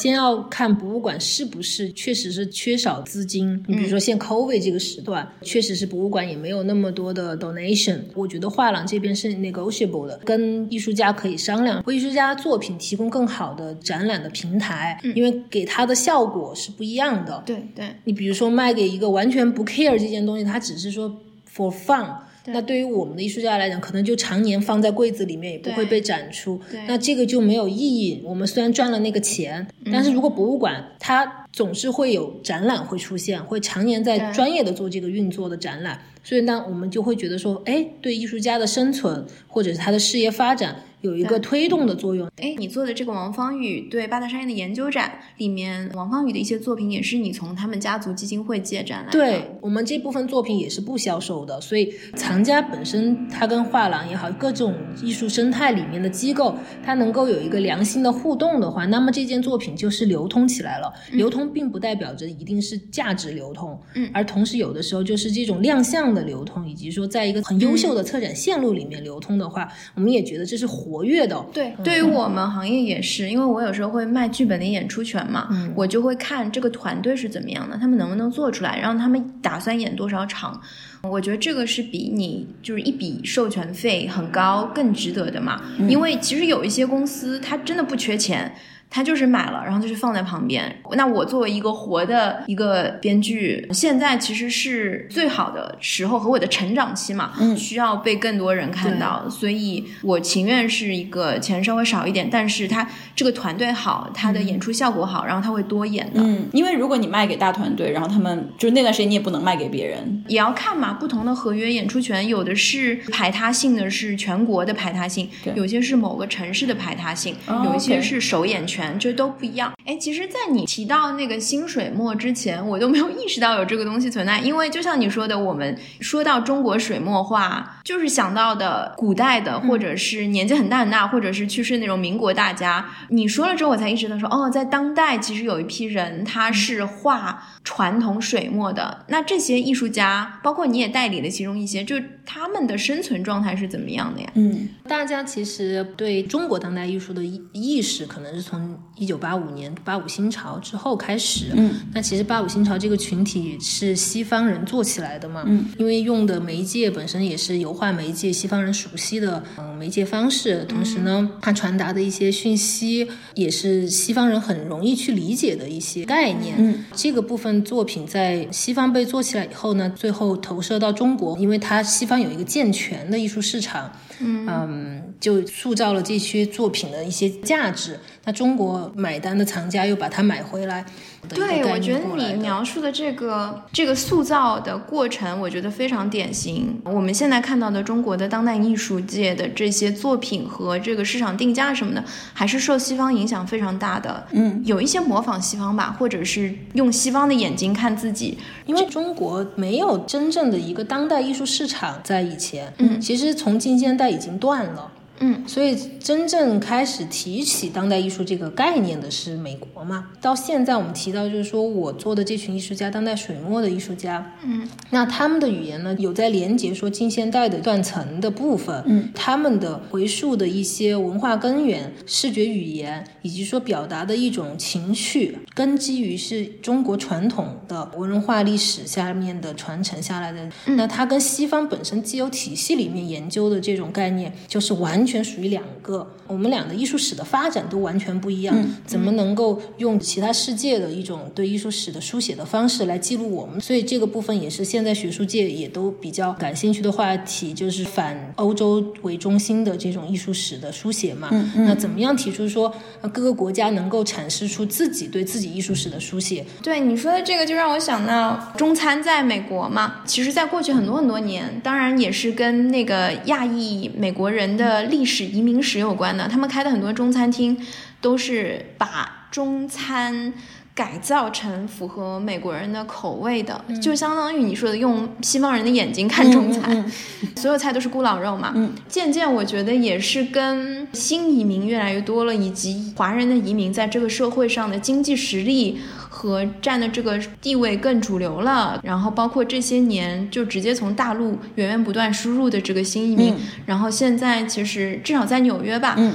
先要看博物馆是不是确实是缺少资金。你比如说，现 COVID 这个时段，确实是博物馆也没有那么多的 donation。我觉得画廊这边是 negotiable 的，跟艺术家可以商量，为艺术家作品提供更好的展览的平台，因为给他的效果是不一样的。对对，你比如说卖给一个完全不 care 这件东西，他只是说 for fun。那对于我们的艺术家来讲，可能就常年放在柜子里面，也不会被展出。那这个就没有意义。我们虽然赚了那个钱，但是如果博物馆它总是会有展览会出现，会常年在专业的做这个运作的展览，所以呢，我们就会觉得说，哎，对艺术家的生存或者是他的事业发展有一个推动的作用。哎，你做的这个王方宇对八大山院的研究展里面，王方宇的一些作品也是你从他们家族基金会借展来的。对我们这部分作品也是不销售的，所以藏家本身它跟画廊也好，各种艺术生态里面的机构，它能够有一个良性的互动的话，那么这件作品就是流通起来了。流通并不代表着一定是价值流通，嗯而同时有的时候就是这种亮相的流通，以及说在一个很优秀的策展线路里面流通的话，我们也觉得这是活跃的。对，对于我们行业也是，因为我有时候会卖剧本的演出权嘛，嗯我就会看这个团队是怎么样的，他们能不能做出来，然后他们打算演多少场。我觉得这个是比你就是一笔授权费很高更值得的嘛，因为其实有一些公司它真的不缺钱。他就是买了，然后就是放在旁边。那我作为一个活的一个编剧，现在其实是最好的时候和我的成长期嘛，嗯需要被更多人看到，所以我情愿是一个钱稍微少一点，但是他这个团队好，他的演出效果好，然后他会多演的。嗯，因为如果你卖给大团队，然后他们就是那段时间你也不能卖给别人，也要看嘛，不同的合约演出权，有的是排他性的，是全国的排他性；有些是某个城市的排他性；哦有一些是首演权，这都不一样。哎，其实，在你提到那个新水墨之前，我都没有意识到有这个东西存在，因为就像你说的，我们说到中国水墨画，就是想到的古代的，或者是年纪很大很大，或者是去世那种民国大家。你说了之后，我才意识到说，哦，在当代其实有一批人他是画传统水墨的。那这些艺术家，包括你也代理了其中一些，就他们的生存状态是怎么样的呀？嗯大家其实对中国当代艺术的意意识，可能是从一九八五年八五新潮之后开始。嗯，那其实八五新潮这个群体是西方人做起来的嘛？嗯，因为用的媒介本身也是油画媒介，西方人熟悉的嗯媒介方式，同时呢，它传达的一些讯息也是西方人很容易去理解的一些概念。嗯，这个部分作品在西方被做起来以后呢，最后投射到中国，因为它西方有一个健全的艺术市场。嗯，就塑造了这些作品的一些价值。那中国买单的藏家又把它买回来。对，我觉得你描述的这个这个塑造的过程，我觉得非常典型。我们现在看到的中国的当代艺术界的这些作品和这个市场定价什么的，还是受西方影响非常大的。嗯，有一些模仿西方吧，或者是用西方的眼睛看自己，因为中国没有真正的一个当代艺术市场在以前。嗯，其实从近现代已经断了。嗯，所以真正开始提起当代艺术这个概念的是美国嘛？到现在我们提到就是说我做的这群艺术家，当代水墨的艺术家，嗯，那他们的语言呢，有在连接说近现代的断层的部分，嗯，他们的回溯的一些文化根源、视觉语言，以及说表达的一种情绪，根基于是中国传统的文化历史下面的传承下来的。那它跟西方本身既有体系里面研究的这种概念，就是完。完全属于两个，我们俩的艺术史的发展都完全不一样，怎么能够用其他世界的一种对艺术史的书写的方式来记录我们？所以这个部分也是现在学术界也都比较感兴趣的话题，就是反欧洲为中心的这种艺术史的书写嘛。那怎么样提出说各个国家能够阐释出自己对自己艺术史的书写？对你说的这个，就让我想到中餐在美国嘛。其实，在过去很多很多年，当然也是跟那个亚裔美国人的。历史移民史有关的，他们开的很多中餐厅，都是把中餐改造成符合美国人的口味的，就相当于你说的用西方人的眼睛看中餐，所有菜都是咕老肉嘛。渐渐我觉得也是跟新移民越来越多了，以及华人的移民在这个社会上的经济实力。和占的这个地位更主流了，然后包括这些年就直接从大陆源源不断输入的这个新移民，然后现在其实至少在纽约吧。嗯，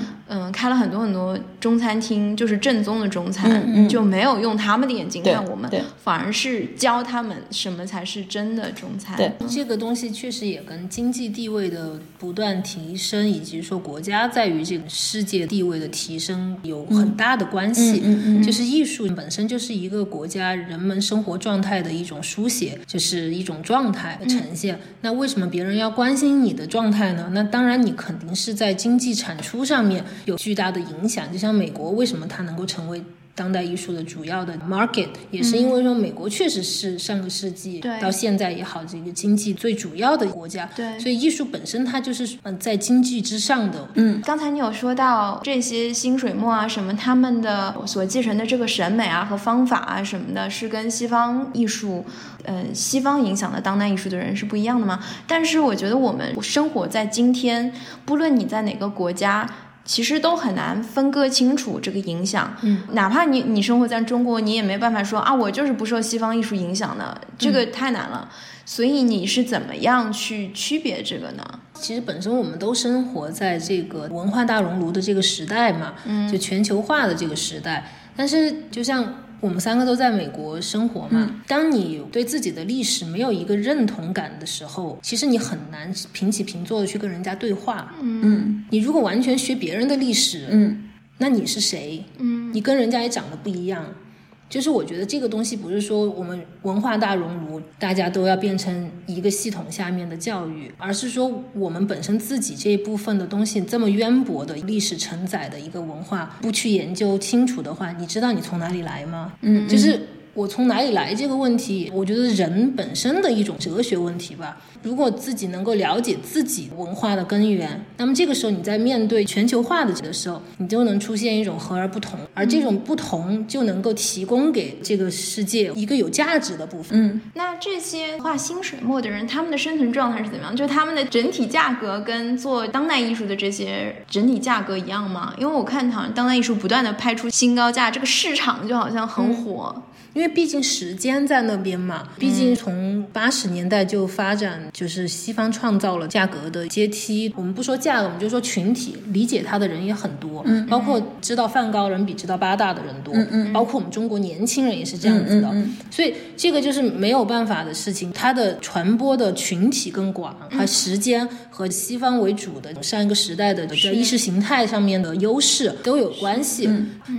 开了很多很多中餐厅，就是正宗的中餐，就没有用他们的眼睛看我们，反而是教他们什么才是真的中餐。对，这个东西确实也跟经济地位的不断提升，以及说国家在于这个世界地位的提升有很大的关系。嗯嗯，就是艺术本身就是一个国家人们生活状态的一种书写，就是一种状态呈现。那为什么别人要关心你的状态呢？那当然，你肯定是在经济产出上面。有巨大的影响，就像美国为什么它能够成为当代艺术的主要的 market，也是因为说美国确实是上个世纪到现在也好，这个经济最主要的国家。对，所以艺术本身它就是嗯在经济之上的。嗯，刚才你有说到这些新水墨啊什么，他们的所继承的这个审美啊和方法啊什么的，是跟西方艺术，呃，西方影响的当代艺术的人是不一样的吗？但是我觉得我们生活在今天，不论你在哪个国家。其实都很难分割清楚这个影响，嗯，哪怕你你生活在中国，你也没办法说啊，我就是不受西方艺术影响的，这个太难了。所以你是怎么样去区别这个呢？其实本身我们都生活在这个文化大熔炉的这个时代嘛，嗯，就全球化的这个时代，但是就像。我们三个都在美国生活嘛。当你对自己的历史没有一个认同感的时候，其实你很难平起平坐的去跟人家对话。嗯，你如果完全学别人的历史，嗯，那你是谁？嗯，你跟人家也长得不一样。就是我觉得这个东西不是说我们文化大熔炉，大家都要变成一个系统下面的教育，而是说我们本身自己这一部分的东西这么渊博的历史承载的一个文化，不去研究清楚的话，你知道你从哪里来吗？嗯，就是。我从哪里来这个问题，我觉得人本身的一种哲学问题吧。如果自己能够了解自己文化的根源，那么这个时候你在面对全球化的的时候，你就能出现一种和而不同，而这种不同就能够提供给这个世界一个有价值的部分。嗯，那这些画新水墨的人，他们的生存状态是怎么样？就是他们的整体价格跟做当代艺术的这些整体价格一样吗？因为我看好像当代艺术不断的拍出新高价，这个市场就好像很火。因为毕竟时间在那边嘛，毕竟从八十年代就发展，就是西方创造了价格的阶梯。我们不说价格，我们就说群体理解它的人也很多，嗯，包括知道梵高人比知道八大的人多，嗯嗯，包括我们中国年轻人也是这样子的，所以这个就是没有办法的事情。它的传播的群体更广，和时间和西方为主的上一个时代的在意识形态上面的优势都有关系。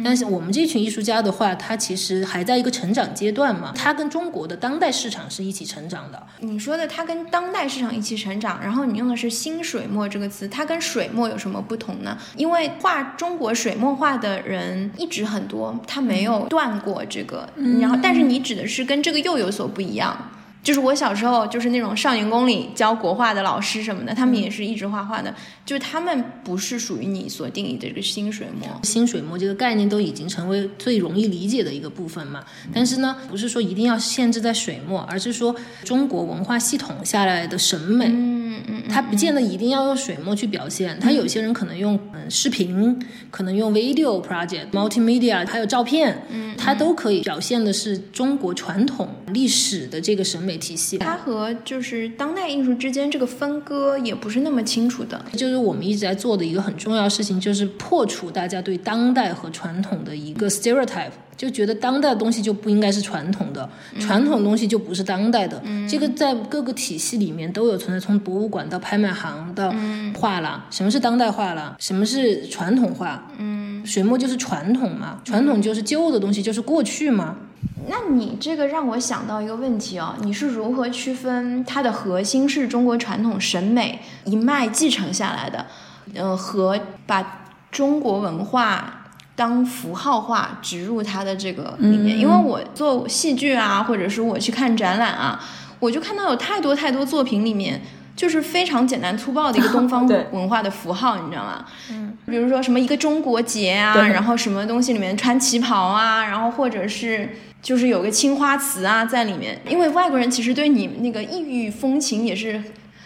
但是我们这群艺术家的话，他其实还在一个成成长阶段嘛，它跟中国的当代市场是一起成长的。你说的它跟当代市场一起成长，然后你用的是新水墨这个词，它跟水墨有什么不同呢？因为画中国水墨画的人一直很多，他没有断过这个，然后但是你指的是跟这个又有所不一样。就是我小时候就是那种少年宫里教国画的老师什么的，他们也是一直画画的，就是他们不是属于你所定义的这个新水墨。新水墨这个概念都已经成为最容易理解的一个部分嘛。但是呢，不是说一定要限制在水墨，而是说中国文化系统下来的审美，嗯嗯，它不见得一定要用水墨去表现。它有些人可能用嗯视频，可能用 video project、multimedia，还有照片，嗯，它都可以表现的是中国传统历史的这个审美。体系，它和就是当代艺术之间这个分割也不是那么清楚的。就是我们一直在做的一个很重要的事情，就是破除大家对当代和传统的一个 stereotype，就觉得当代的东西就不应该是传统的，传统的东西就不是当代的。这个在各个体系里面都有存在，从博物馆到拍卖行到画廊，什么是当代画廊？什么是传统画？嗯，水墨就是传统嘛，传统就是旧的东西，就是过去嘛。那你这个让我想到一个问题哦，你是如何区分它的核心是中国传统审美一脉继承下来的，呃，和把中国文化当符号化植入它的这个里面？因为我做戏剧啊，或者是我去看展览啊，我就看到有太多太多作品里面就是非常简单粗暴的一个东方 *laughs* 文化的符号，你知道吗？嗯，比如说什么一个中国结啊，然后什么东西里面穿旗袍啊，然后或者是。就是有个青花瓷啊在里面，因为外国人其实对你那个异域风情也是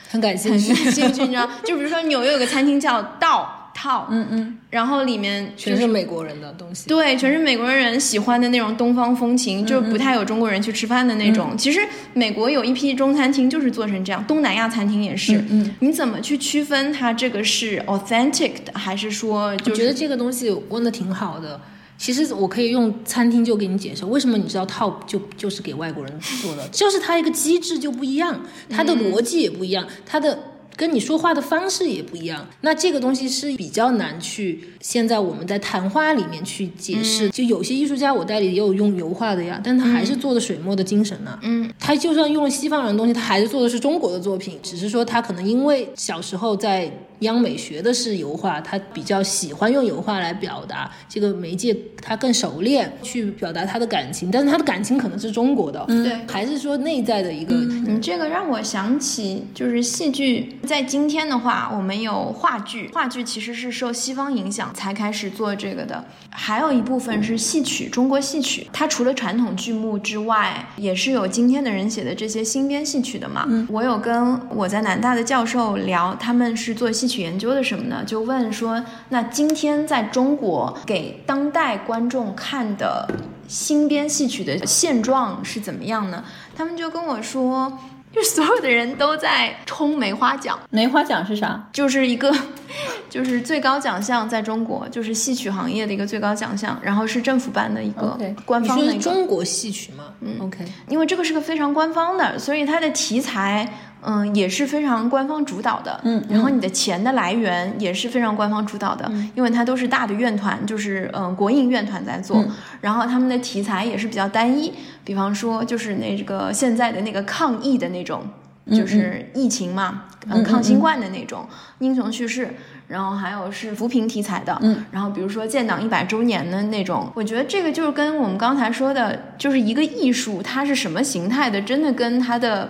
很感兴趣，兴趣你知道？就比如说纽约有个餐厅叫道套，嗯嗯，然后里面全是美国人的东西，对，全是美国人喜欢的那种东方风情，就不太有中国人去吃饭的那种。其实美国有一批中餐厅就是做成这样，东南亚餐厅也是。嗯，你怎么去区分它这个是 authentic 的，还是说？我觉得这个东西问的挺好的。其实我可以用餐厅就给你解释，为什么你知道套就就是给外国人做的，就是它一个机制就不一样，它的逻辑也不一样，它的。跟你说话的方式也不一样，那这个东西是比较难去现在我们在谈话里面去解释。就有些艺术家我代理也有用油画的呀，但他还是做的水墨的精神呢。嗯，他就算用了西方人的东西，他还是做的是中国的作品，只是说他可能因为小时候在央美学的是油画，他比较喜欢用油画来表达这个媒介，他更熟练去表达他的感情，但是他的感情可能是中国的，对，还是说内在的一个。你这个让我想起就是戏剧。在今天的话，我们有话剧，话剧其实是受西方影响才开始做这个的。还有一部分是戏曲，中国戏曲，它除了传统剧目之外，也是有今天的人写的这些新编戏曲的嘛。我有跟我在南大的教授聊，他们是做戏曲研究的什么呢？就问说，那今天在中国给当代观众看的新编戏曲的现状是怎么样呢？他们就跟我说。就所有的人都在冲梅花奖，梅花奖是啥？就是一个，*laughs* 就是最高奖项，在中国就是戏曲行业的一个最高奖项，然后是政府办的一个官方的。你说中国戏曲吗？嗯，OK，因为这个是个非常官方的，所以它的题材。嗯，也是非常官方主导的。嗯，然后你的钱的来源也是非常官方主导的，因为它都是大的院团，就是嗯国营院团在做。然后他们的题材也是比较单一，比方说就是那个现在的那个抗疫的那种，就是疫情嘛，嗯，抗新冠的那种英雄叙事。然后还有是扶贫题材的。嗯，然后比如说建党一百周年的那种，我觉得这个就是跟我们刚才说的，就是一个艺术它是什么形态的，真的跟它的。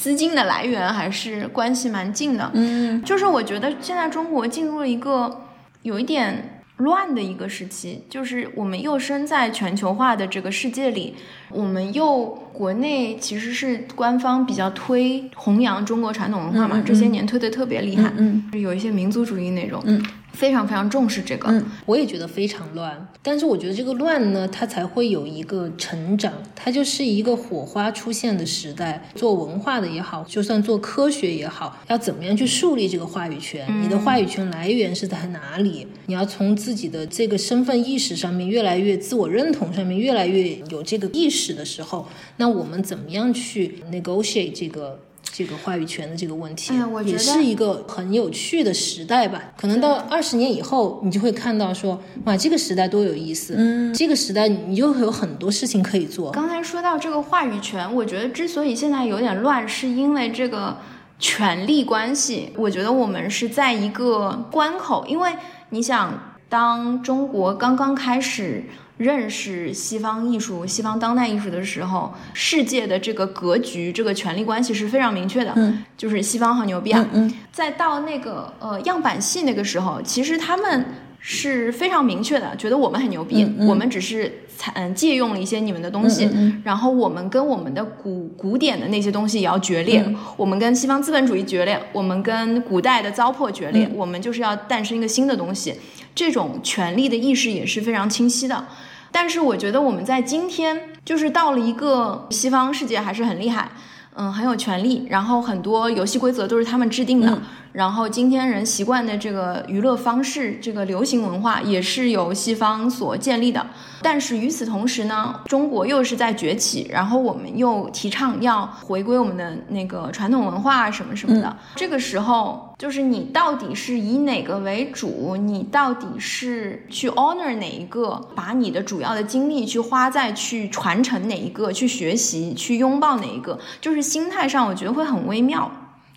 资金的来源还是关系蛮近的，嗯，就是我觉得现在中国进入了一个有一点乱的一个时期，就是我们又身在全球化的这个世界里，我们又国内其实是官方比较推弘扬中国传统文化嘛，这些年推的特别厉害，嗯，有一些民族主义那种，嗯。非常非常重视这个，嗯，我也觉得非常乱。但是我觉得这个乱呢，它才会有一个成长，它就是一个火花出现的时代。做文化的也好，就算做科学也好，要怎么样去树立这个话语权？你的话语权来源是在哪里？你要从自己的这个身份意识上面越来越自我认同上面越来越有这个意识的时候，那我们怎么样去 negotiate 这个？这个话语权的这个问题，哎我觉得也是一个很有趣的时代吧。可能到二十年以后，你就会看到说，哇，这个时代多有意思。嗯，这个时代你就会有很多事情可以做。刚才说到这个话语权，我觉得之所以现在有点乱，是因为这个权力关系。我觉得我们是在一个关口，因为你想，当中国刚刚开始认识西方艺术、西方当代艺术的时候，世界的这个格局、这个权力关系是非常明确的。嗯，就是西方好牛逼啊。嗯再到那个呃样板戏那个时候，其实他们是非常明确的，觉得我们很牛逼，嗯嗯我们只是采嗯借用了一些你们的东西，然后我们跟我们的古古典的那些东西也要决裂，嗯我们跟西方资本主义决裂，我们跟古代的糟粕决裂，嗯我们就是要诞生一个新的东西。这种权力的意识也是非常清晰的。但是我觉得我们在今天就是到了一个西方世界还是很厉害，嗯，很有权利，然后很多游戏规则都是他们制定的，然后今天人习惯的这个娱乐方式，这个流行文化也是由西方所建立的。但是与此同时呢，中国又是在崛起，然后我们又提倡要回归我们的那个传统文化什么什么的。这个时候，就是你到底是以哪个为主？你到底是去 honor 哪一个？把你的主要的精力去花在去传承哪一个？去学习、去拥抱哪一个？就是心态上，我觉得会很微妙。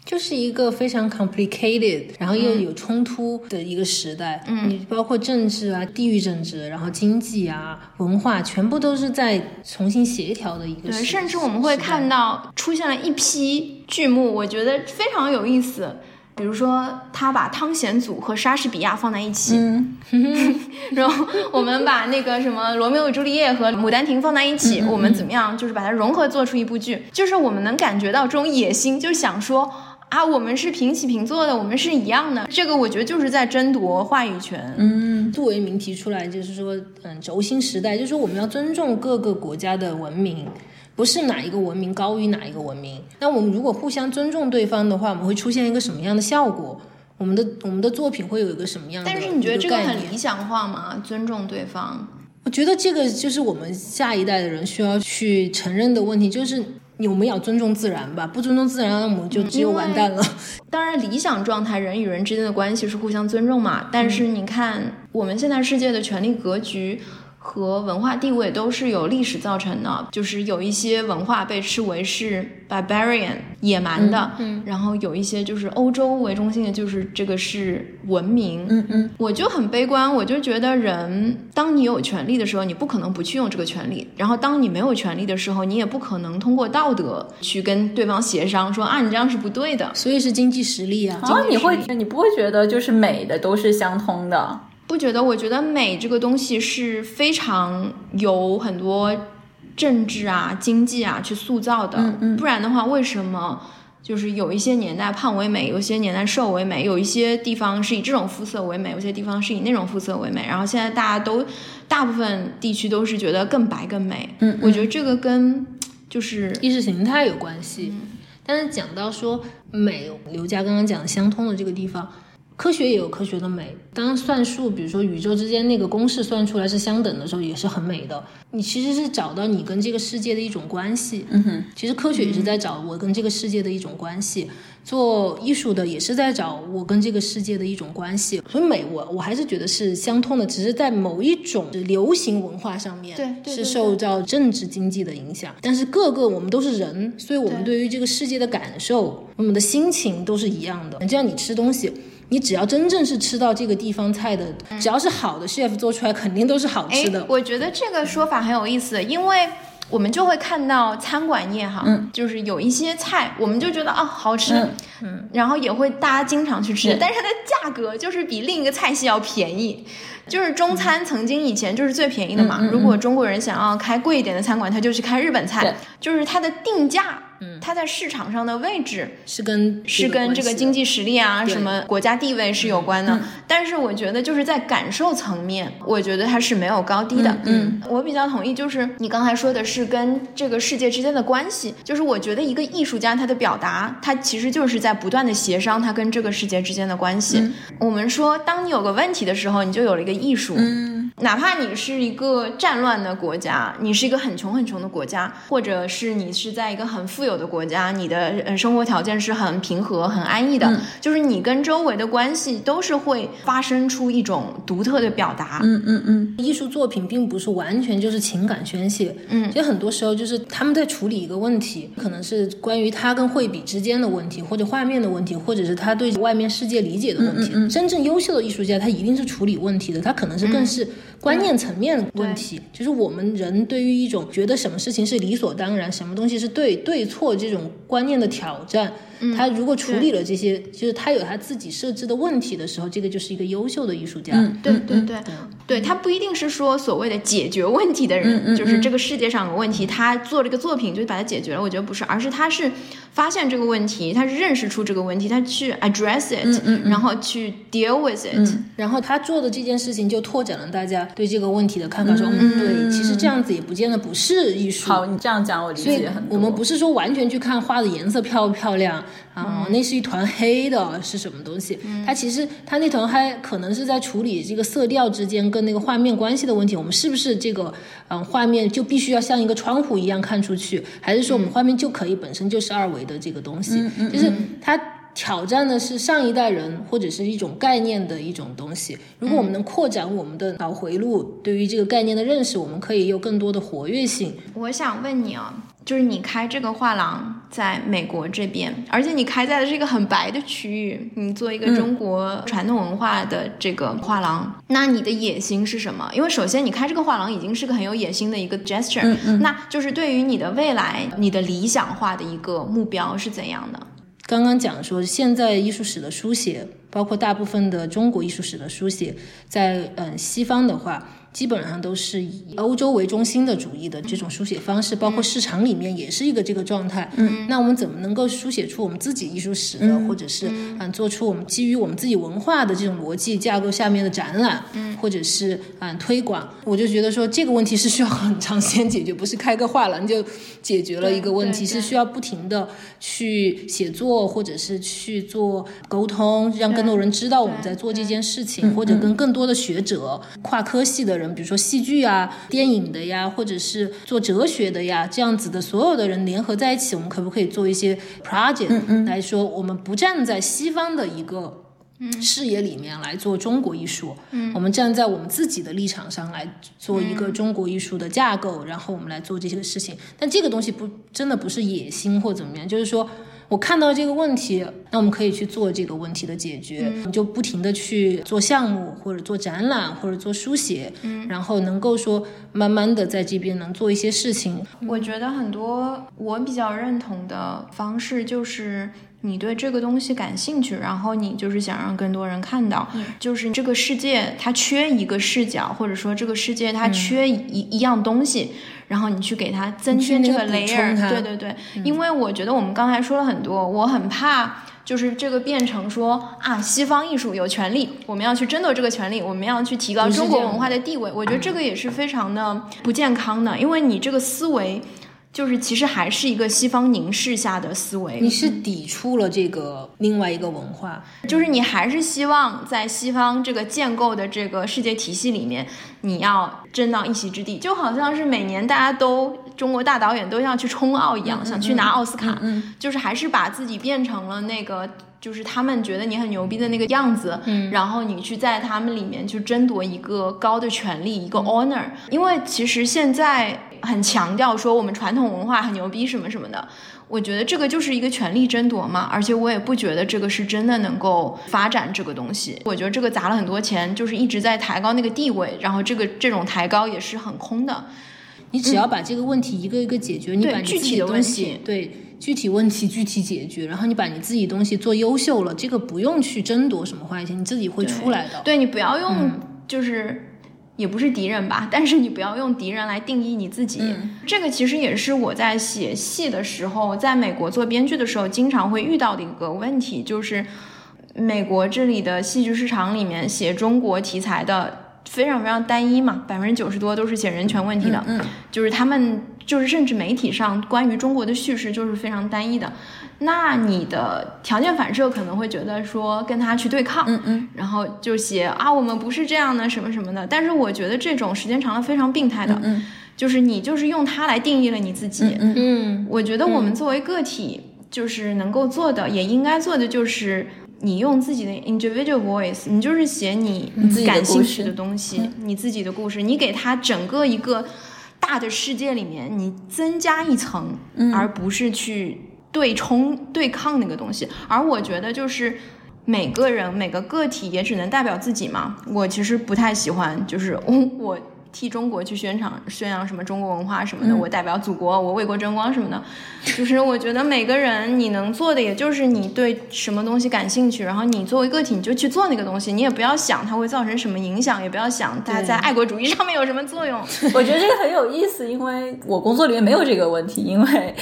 就是一个非常 complicated，然后又有冲突的一个时代。嗯，你包括政治啊、地域政治，然后经济啊、文化，全部都是在重新协调的一个对，时甚至我们会看到出现了一批剧目，我觉得非常有意思。比如说，他把汤显祖和莎士比亚放在一起，嗯 *laughs* 然后我们把那个什么《罗密欧与朱丽叶》和《牡丹亭》放在一起，我们怎么样？就是把它融合做出一部剧，就是我们能感觉到这种野心，就是想说啊，我们是平起平坐的，我们是一样的。这个我觉得就是在争夺话语权。嗯杜维明提出来，就是说，嗯，轴心时代，就是说我们要尊重各个国家的文明，不是哪一个文明高于哪一个文明。那我们如果互相尊重对方的话，我们会出现一个什么样的效果？我们的我们的作品会有一个什么样的但？是你觉得这个很理想化吗？尊重对方？我觉得这个就是我们下一代的人需要去承认的问题，就是我们要尊重自然吧，不尊重自然，那我们就只有完蛋了。当然，理想状态人与人之间的关系是互相尊重嘛。但是你看，我们现在世界的权力格局和文化地位都是由历史造成的，就是有一些文化被视为是 barbarian 野蛮的，嗯，然后有一些就是欧洲为中心的，就是这个是文明，嗯嗯，我就很悲观，我就觉得人，当你有权利的时候，你不可能不去用这个权利；然后当你没有权利的时候，你也不可能通过道德去跟对方协商说啊，你这样是不对的。所以是经济实力啊。啊，你会你不会觉得就是美的都是相通的？不觉得？我觉得美这个东西是非常有很多政治啊、经济啊去塑造的。嗯嗯不然的话，为什么就是有一些年代胖为美，有些年代瘦为美，有一些地方是以这种肤色为美，有些地方是以那种肤色为美。然后现在大家都大部分地区都是觉得更白更美。嗯嗯我觉得这个跟就是意识形态有关系。但是讲到说美，刘佳刚刚讲的相通的这个地方，科学也有科学的美。当算术，比如说宇宙之间那个公式算出来是相等的时候，也是很美的。你其实是找到你跟这个世界的一种关系。嗯哼，其实科学也是在找我跟这个世界的一种关系，做艺术的也是在找我跟这个世界的一种关系。所以美我我还是觉得是相通的，只是在某一种流行文化上面，对是受到政治经济的影响。但是各个我们都是人，所以我们对对于这个世界的感受，我们的心情都是一样的。就像你吃东西。你只要真正是吃到这个地方菜的，只要是好的 chef 做出来，肯定都是好吃的哎。我觉得这个说法很有意思，因为我们就会看到餐馆业哈，嗯就是有一些菜，我们就觉得啊好吃，嗯嗯然后也会大家经常去吃，对但是它的价格就是比另一个菜系要便宜。就是中餐曾经以前就是最便宜的嘛，如果中国人想要开贵一点的餐馆，他就去开日本对菜，就是它的定价，它在市场上的位置是跟是跟这个经济济实力啊、什么国家地位是有关的。但是我觉得就是在感受层面，我觉得它是没有高低的。嗯我比较同意，就是你刚才说的是跟这个世界之间的关系。就是我觉得一个艺术家他的表达，他其实就是在不断的协商他跟这个世界之间的关系。我们说，当你有个问题的时候，你就有了一个艺术。嗯哪怕你是一个战乱的国家，你是一个很穷很穷的国家，或者是你是在一个很富有的国家，你的呃生活条件是很平和、很安逸的，就是你跟周围的关系都是会发生出一种独特的表达。嗯嗯嗯，艺术作品并不是完全就是情感宣泄，嗯其实很多时候就是他们在处理一个问题，可能是关于他跟绘笔之间的问题，或者画面的问题，或者是他对外面世界理解的问题。真正优秀的艺术家，他一定是处理问题的，他可能是更是观念层面的问题，就是我们人对于一种觉得什么事情是理所当然，什么东西是对对错这种观念的挑战。他如果处理了这些，就是他有他自己设置的问题的时候，这个就是一个优秀的艺术家。对对对，对他不一定是说所谓的解决问题的人，就是这个世界上有问题，他做这个作品就把它解决了。我觉得不是，而是他是发现这个问题，他是认识出这个问题，他去 address it，、然后去 deal with it。然后他做的这件事情就拓展了大家对这个问题的看法，说嗯，对，其实这样子也不见得不是艺术。好，你这样讲我理解很多。我们不是说完全去看画的颜色漂不漂亮啊、那是一团黑的是什么东西？它其实它那团黑可能是在处理这个色调之间跟那个画面关系的问题。我们是不是这个嗯画面就必须要像一个窗户一样看出去，还是说我们画面就可以本身就是二维的这个东西？就是它。挑战的是上一代人或者是一种概念的一种东西。如果我们能扩展我们的脑回路，对于这个概念的认识，我们可以有更多的活跃性。我想问你啊，就是你开这个画廊在美国这边，而且你开在的是一个很白的区域，你做一个中国传统文化的这个画廊，那你的野心是什么？因为首先你开这个画廊已经是个很有野心的一个 gesture，、那就是对于你的未来，你的理想化的一个目标是怎样的？刚刚讲说，现在艺术史的书写，包括大部分的中国艺术史的书写，在嗯西方的话，基本上都是以欧洲为中心的主义的这种书写方式，包括市场里面也是一个这个状态。嗯，那我们怎么能够书写出我们自己艺术史的，或者是嗯。做出我们基于我们自己文化的这种逻辑架构下面的展览，嗯，或者是嗯推广？我就觉得说这个问题是需要很长时间解决，不是开个画廊就解决了一个问题，是需要不停的去写作，或者是去做沟通，让更多人知道我们在做这件事情，或者跟更多的学者、跨科系的人，比如说戏剧啊、电影的呀，或者是做哲学的呀，这样子的所有的人联合在一起，我们可不可以做一些 project 来说，我们不站在西方的一个。视野里面来做中国艺术，嗯，我们站在我们自己的立场上来做一个中国艺术的架构，然后我们来做这些事情。但这个东西不真的不是野心或怎么样，就是说我看到这个问题，那我们可以去做这个问题的解决，嗯就不停的去做项目或者做展览或者做书写，嗯，然后能够说慢慢的在这边能做一些事情，我觉得很多我比较认同的方式就是。你对这个东西感兴趣，然后你就是想让更多人看到，就是这个世界它缺一个视角，或者说这个世界它缺一、一样东西，然后你去给它增添这个 layer，它对对对，因为我觉得我们刚才说了很多，我很怕。就是这个变成说啊，西方艺术有权利，我们要去争夺这个权利，我们要去提高中国文化的地位。我觉得这个也是非常的不健康的，因为你这个思维就是其实还是一个西方凝视下的思维。你是抵触了这个另外一个文化，就是你还是希望在西方这个建构的这个世界体系里面，你要争到一席之地，就好像是每年大家都中国大导演都要去冲奥一样，想去拿奥斯卡，就是还是把自己变成了那个。就是他们觉得你很牛逼的那个样子，嗯，然后你去在他们里面去争夺一个高的权利，一个 honor，、因为其实现在很强调说我们传统文化很牛逼什么什么的，我觉得这个就是一个权力争夺嘛，而且我也不觉得这个是真的能够发展这个东西。我觉得这个砸了很多钱，就是一直在抬高那个地位，然后这个这种抬高也是很空的。你只要把这个问题一个一个解决，你把你具体的问东西题对具体问题具体解决，然后你把你自己东西做优秀了，这个不用去争夺什么话语权，你自己会出来的。对你不要用，就是、也不是敌人吧，但是你不要用敌人来定义你自己。这个其实也是我在写戏的时候，在美国做编剧的时候，经常会遇到的一个问题，就是美国这里的戏剧市场里面写中国题材的。非常非常单一嘛，百分之九十多都是写人权问题的，嗯就是他们就是甚至媒体上关于中国的叙事就是非常单一的。那你的条件反射可能会觉得说跟他去对抗，嗯嗯，然后就写啊我们不是这样的什么什么的。但是我觉得这种时间长了非常病态的，嗯就是你就是用它来定义了你自己。嗯嗯我觉得我们作为个体，就是能够做的，也应该做的就是。你用自己的 individual voice，你就是写你自己感兴趣的东西，你自己的故事，你给他整个一个大的世界里面，你增加一层，而不是去对冲对抗那个东西。而我觉得就是每个人每个个体也只能代表自己嘛。我其实不太喜欢，就是 *laughs* 我我替中国去宣传宣扬什么中国文化什么的，我代表祖国，我为国争光什么的。*laughs* 就是我觉得每个人你能做的，也就是你对什么东西感兴趣，然后你作为个体你就去做那个东西，你也不要想它会造成什么影响，也不要想它在爱国主义上面有什么作用。*laughs* 我觉得这个很有意思，因为我工作里面没有这个问题，因为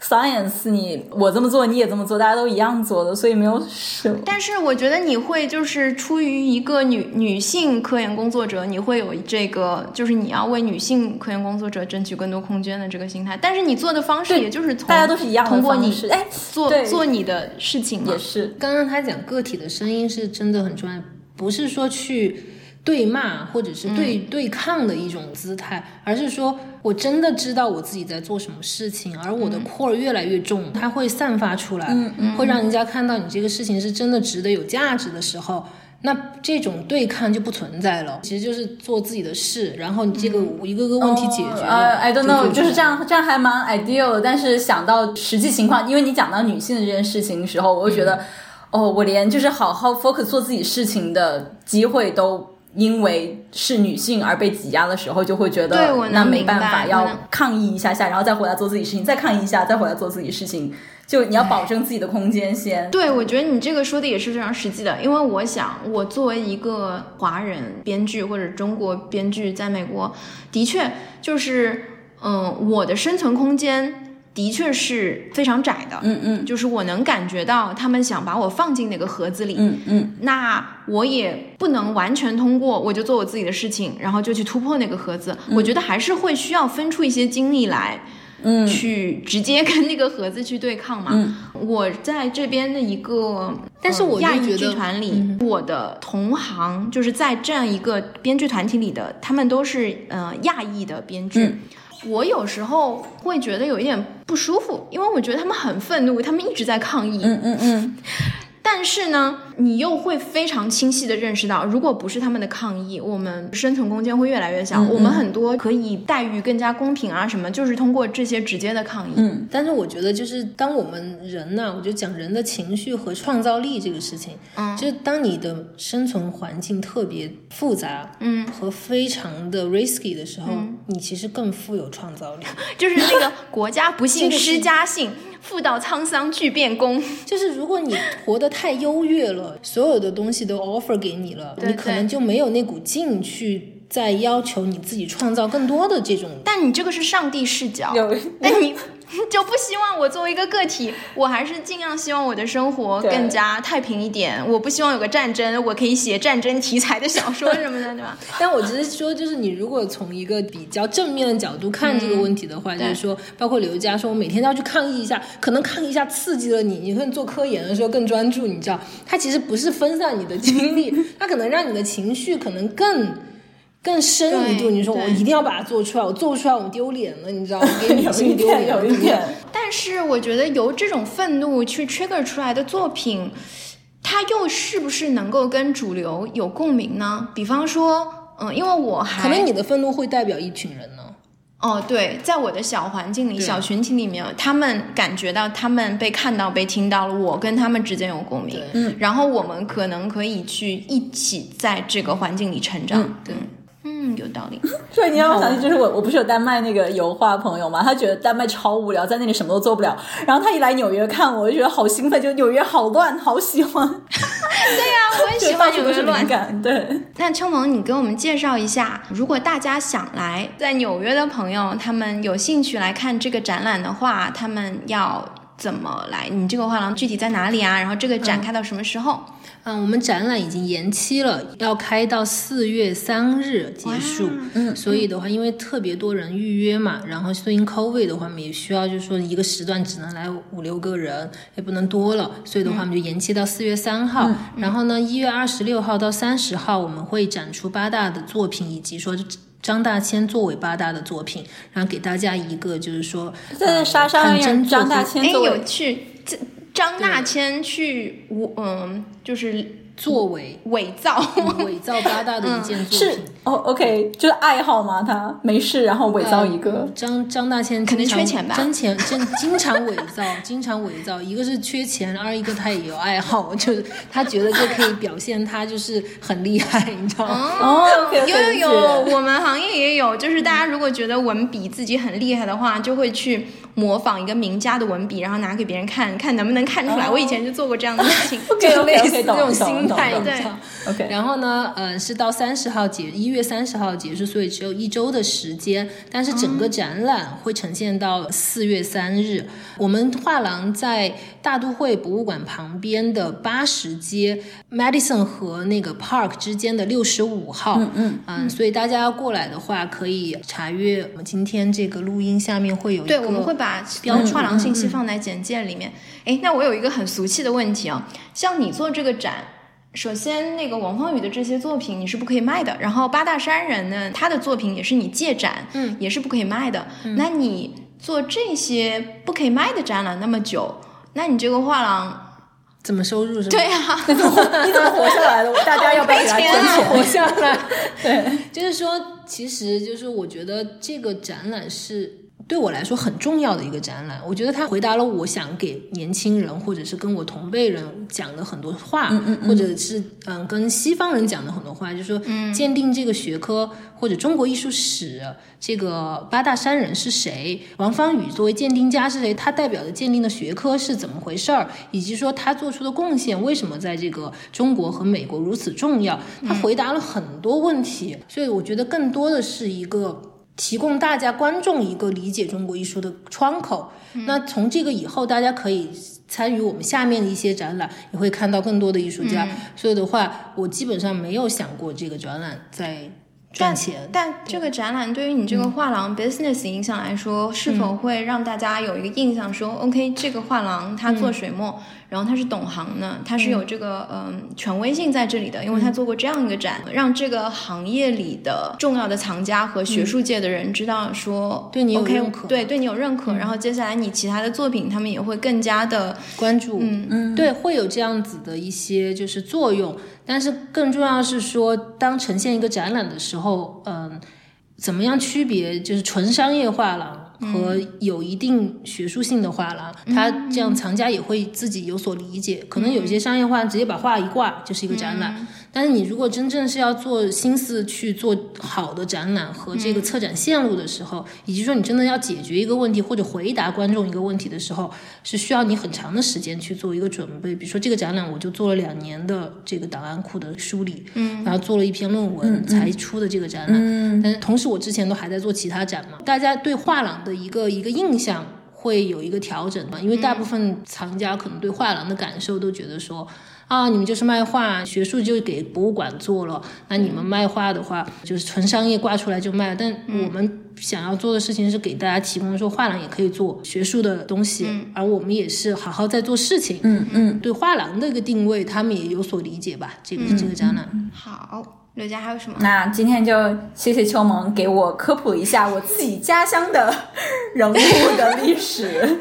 science 你我这么做你也这么做，大家都一样做的，所以没有什么。但是我觉得你会就是出于一个女女性科研工作者，你会有这个就是你要为女性科研工作者争取更多空间的这个心态。但是你做的方式也就是从大家都是一样的通过你方式，哎，做做你的事情嘛也。是，刚刚他讲个体的声音是真的很重要，不是说去对骂或者是对、对抗的一种姿态，而是说我真的知道我自己在做什么事情，而我的 core 越来越重，它会散发出来，会让人家看到你这个事情是真的值得有价值的时候。那这种对抗就不存在了，其实就是做自己的事，然后你这个一个个问题解决了。呃、i don't know，就就是这样，这样还蛮 ideal 的。但是想到实际情况，因为你讲到女性的这件事情的时候，我就觉得，嗯哦，我连就是好好 focus 做自己事情的机会都。因为是女性而被挤压的时候，就会觉得那没办法，要抗议一下下，然后再回来做自己事情，再抗议一下，再回来做自己事情。就你要保证自己的空间先。对，我觉得你这个说的也是非常实际的，因为我想，我作为一个华人编剧或者中国编剧，在美国，的确就是，嗯，我的生存空间的确是非常窄的，嗯嗯。就是我能感觉到他们想把我放进哪个盒子里，嗯嗯，那我也不能完全通过我就做我自己的事情，然后就去突破那个盒子。我觉得还是会需要分出一些精力来，嗯。去直接跟那个盒子去对抗嘛。嗯。我在这边的一个，但是我亚裔觉得剧团里，我的同行就是在这样一个编剧团体里的，他们都是呃亚裔的编剧。嗯我有时候会觉得有一点不舒服，因为我觉得他们很愤怒，他们一直在抗议。嗯嗯嗯，但是呢，你又会非常清晰的认识到，如果不是他们的抗议，我们生存空间会越来越小。嗯嗯我们很多可以待遇更加公平啊什么，就是通过这些直接的抗议。嗯但是我觉得，就是当我们人呢、我就讲人的情绪和创造力这个事情，嗯就是当你的生存环境特别复杂，嗯，和非常的 risky 的时候，你其实更富有创造力。*laughs* 就是那个国家不幸 *laughs* 施家幸，妇道沧桑巨变功。*laughs* 就是如果你活得太优越了，所有的东西都 offer 给你了，对你可能就没有那股劲去再要求你自己创造更多的这种。但你这个是上帝视角，有但你 *laughs* 就不希望我作为一个个体，我还是尽量希望我的生活更加太平一点。我不希望有个战争，我可以写战争题材的小说什么的，对吧？*laughs* 但我只是说，就是你如果从一个比较正面的角度看这个问题的话，就是说，包括刘佳说，我每天都要去抗议一下，可能抗议一下刺激了你，你可能做科研的时候更专注，你知道，它其实不是分散你的精力，*laughs* 它可能让你的情绪可能更。更深一度，你说我一定要把它做出来，我做不出来我丢脸了，你知道，吗给女 *laughs* 有性丢，脸了，有一点。但是我觉得由这种愤怒去 trigger 出来的作品，它又是不是能够跟主流有共鸣呢？比方说，嗯，因为我还可能你的愤怒会代表一群人呢。哦，对，在我的小环境里、小群体里面，他们感觉到他们被看到、被听到了，我跟他们之间有共鸣，嗯，然后我们可能可以去一起在这个环境里成长，嗯对嗯，有道理。*laughs* 所以，你让我想起就是我，我不是有丹麦那个油画朋友嘛，他觉得丹麦超无聊，在那里什么都做不了。然后他一来纽约看我，我就觉得好兴奋，就纽约好乱，好喜欢，对呀、*laughs* 我也喜欢纽约乱。感。对，那秋萌，你给我们介绍一下，如果大家想来在纽约的朋友，他们有兴趣来看这个展览的话，他们要怎么来？你这个画廊具体在哪里啊？然后这个展开到什么时候？嗯，我们展览已经延期了，要开到四月三日结束。嗯，所以的话，因为特别多人预约嘛，然后所以 COVID 的话，我们也需要就是说一个时段只能来五六个人，也不能多了，所以的话，我们就延期到四月三号。然后呢，一月二十六号到三十号，我们会展出八大的作品，以及说。张大千作为八大的作品，然后给大家一个就是说，在莎莎院，张大千作为有去，张大千去，我嗯，就是。作为伪造伪造八大的一件作品，是哦，OK，就是爱好嘛？他没事，然后伪造一个张张大千，可能缺钱吧？真钱，真经常伪造，*laughs* 经常伪造。一个是缺钱，二一个他也有爱好，就是他觉得这可以表现他就是很厉害，你知道吗？哦，有有有，我们行业也有，就是大家如果觉得文笔自己很厉害的话，就会去。模仿一个名家的文笔，然后拿给别人看看能不能看出来。我以前就做过这样的事情，就类似这种心态，对。OK。然后呢，嗯，是到三十号结，一月三十号结束，所以只有一周的时间。但是整个展览会呈现到四月三日。我们画廊在大都会博物馆旁边的八十街，Madison 和那个 Park 之间的六十五号。嗯嗯嗯。所以大家要过来的话，可以查阅我们今天这个录音下面会有一个。对，我们会把。把标画廊信息放在简介里面。哎，那我有一个很俗气的问题啊，像你做这个展，首先那个王芳宇的这些作品你是不可以卖的，然后八大山人呢，他的作品也是你借展，嗯，也是不可以卖的。那你做这些不可以卖的展览那么久，那你这个画廊怎么收入？是对呀，*laughs* 你怎么活下来的？大家要不要来钱活下来？对，就是说，其实就是我觉得这个展览是。对我来说很重要的一个展览，我觉得他回答了我想给年轻人或者是跟我同辈人讲的很多话，或者是嗯跟西方人讲的很多话，就是说鉴定这个学科或者中国艺术史，这个八大山人是谁？王芳宇作为鉴定家是谁？他代表的鉴定的学科是怎么回事儿？以及说他做出的贡献为什么在这个中国和美国如此重要？他回答了很多问题，所以我觉得更多的是一个。提供大家观众一个理解中国艺术的窗口。那从这个以后，大家可以参与我们下面的一些展览，也会看到更多的艺术家。所以的话，我基本上没有想过这个展览在赚钱。但这个展览对于你这个画廊 business 影响来说，是否会让大家有一个印象说，OK，这个画廊它做水墨。然后他是懂行的，他是有这个嗯权威性在这里的，因为他做过这样一个展，让这个行业里的重要的藏家和学术界的人知道说对你有认可，对对你有认可。然后接下来你其他的作品，他们也会更加的关注，嗯嗯，对，会有这样子的一些就是作用。但是更重要是说，当呈现一个展览的时候，嗯，怎么样区别就是纯商业化了。和有一定学术性的画廊，他这样藏家也会自己有所理解。可能有些商业画直接把画一挂就是一个展览。但是你如果真正是要做心思去做好的展览和这个策展线路的时候，以及说你真的要解决一个问题或者回答观众一个问题的时候，是需要你很长的时间去做一个准备。比如说这个展览，我就做了两年的这个档案库的梳理，嗯，然后做了一篇论文才出的这个展览。嗯，但是同时我之前都还在做其他展嘛，大家对画廊的一个一个印象会有一个调整嘛，因为大部分藏家可能对画廊的感受都觉得说。啊，你们就是卖画，学术就给博物馆做了。那你们卖画的话，就是纯商业挂出来就卖。但我们想要做的事情是给大家提供说，画廊也可以做学术的东西，而我们也是好好在做事情。嗯嗯，对画廊的一个定位，他们也有所理解吧？这个这个展览。好，刘佳还有什么？那今天就谢谢秋萌给我科普一下我自己家乡的 *laughs* 人物的历史。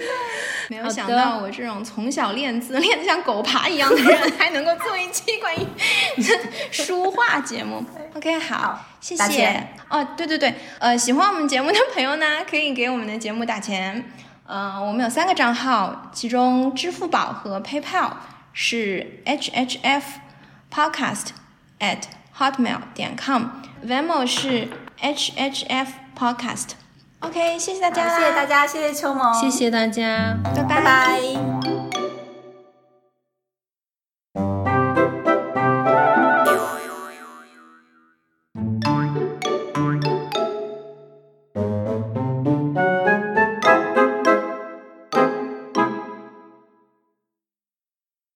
没有想到我这种从小练字 *laughs* 练得像狗爬一样的人，*laughs* 还能够做一期关于 *laughs* 书画节目。OK，好，谢谢。哦，对对对，呃，喜欢我们节目的朋友呢，可以给我们的节目打钱。嗯，我们有三个账号，其中支付宝和 PayPal 是 HHF Podcast at hotmail 点 com，Venmo 是 HHF Podcast。OK，谢谢大家，谢谢大家，谢谢秋萌，谢谢大家，拜拜。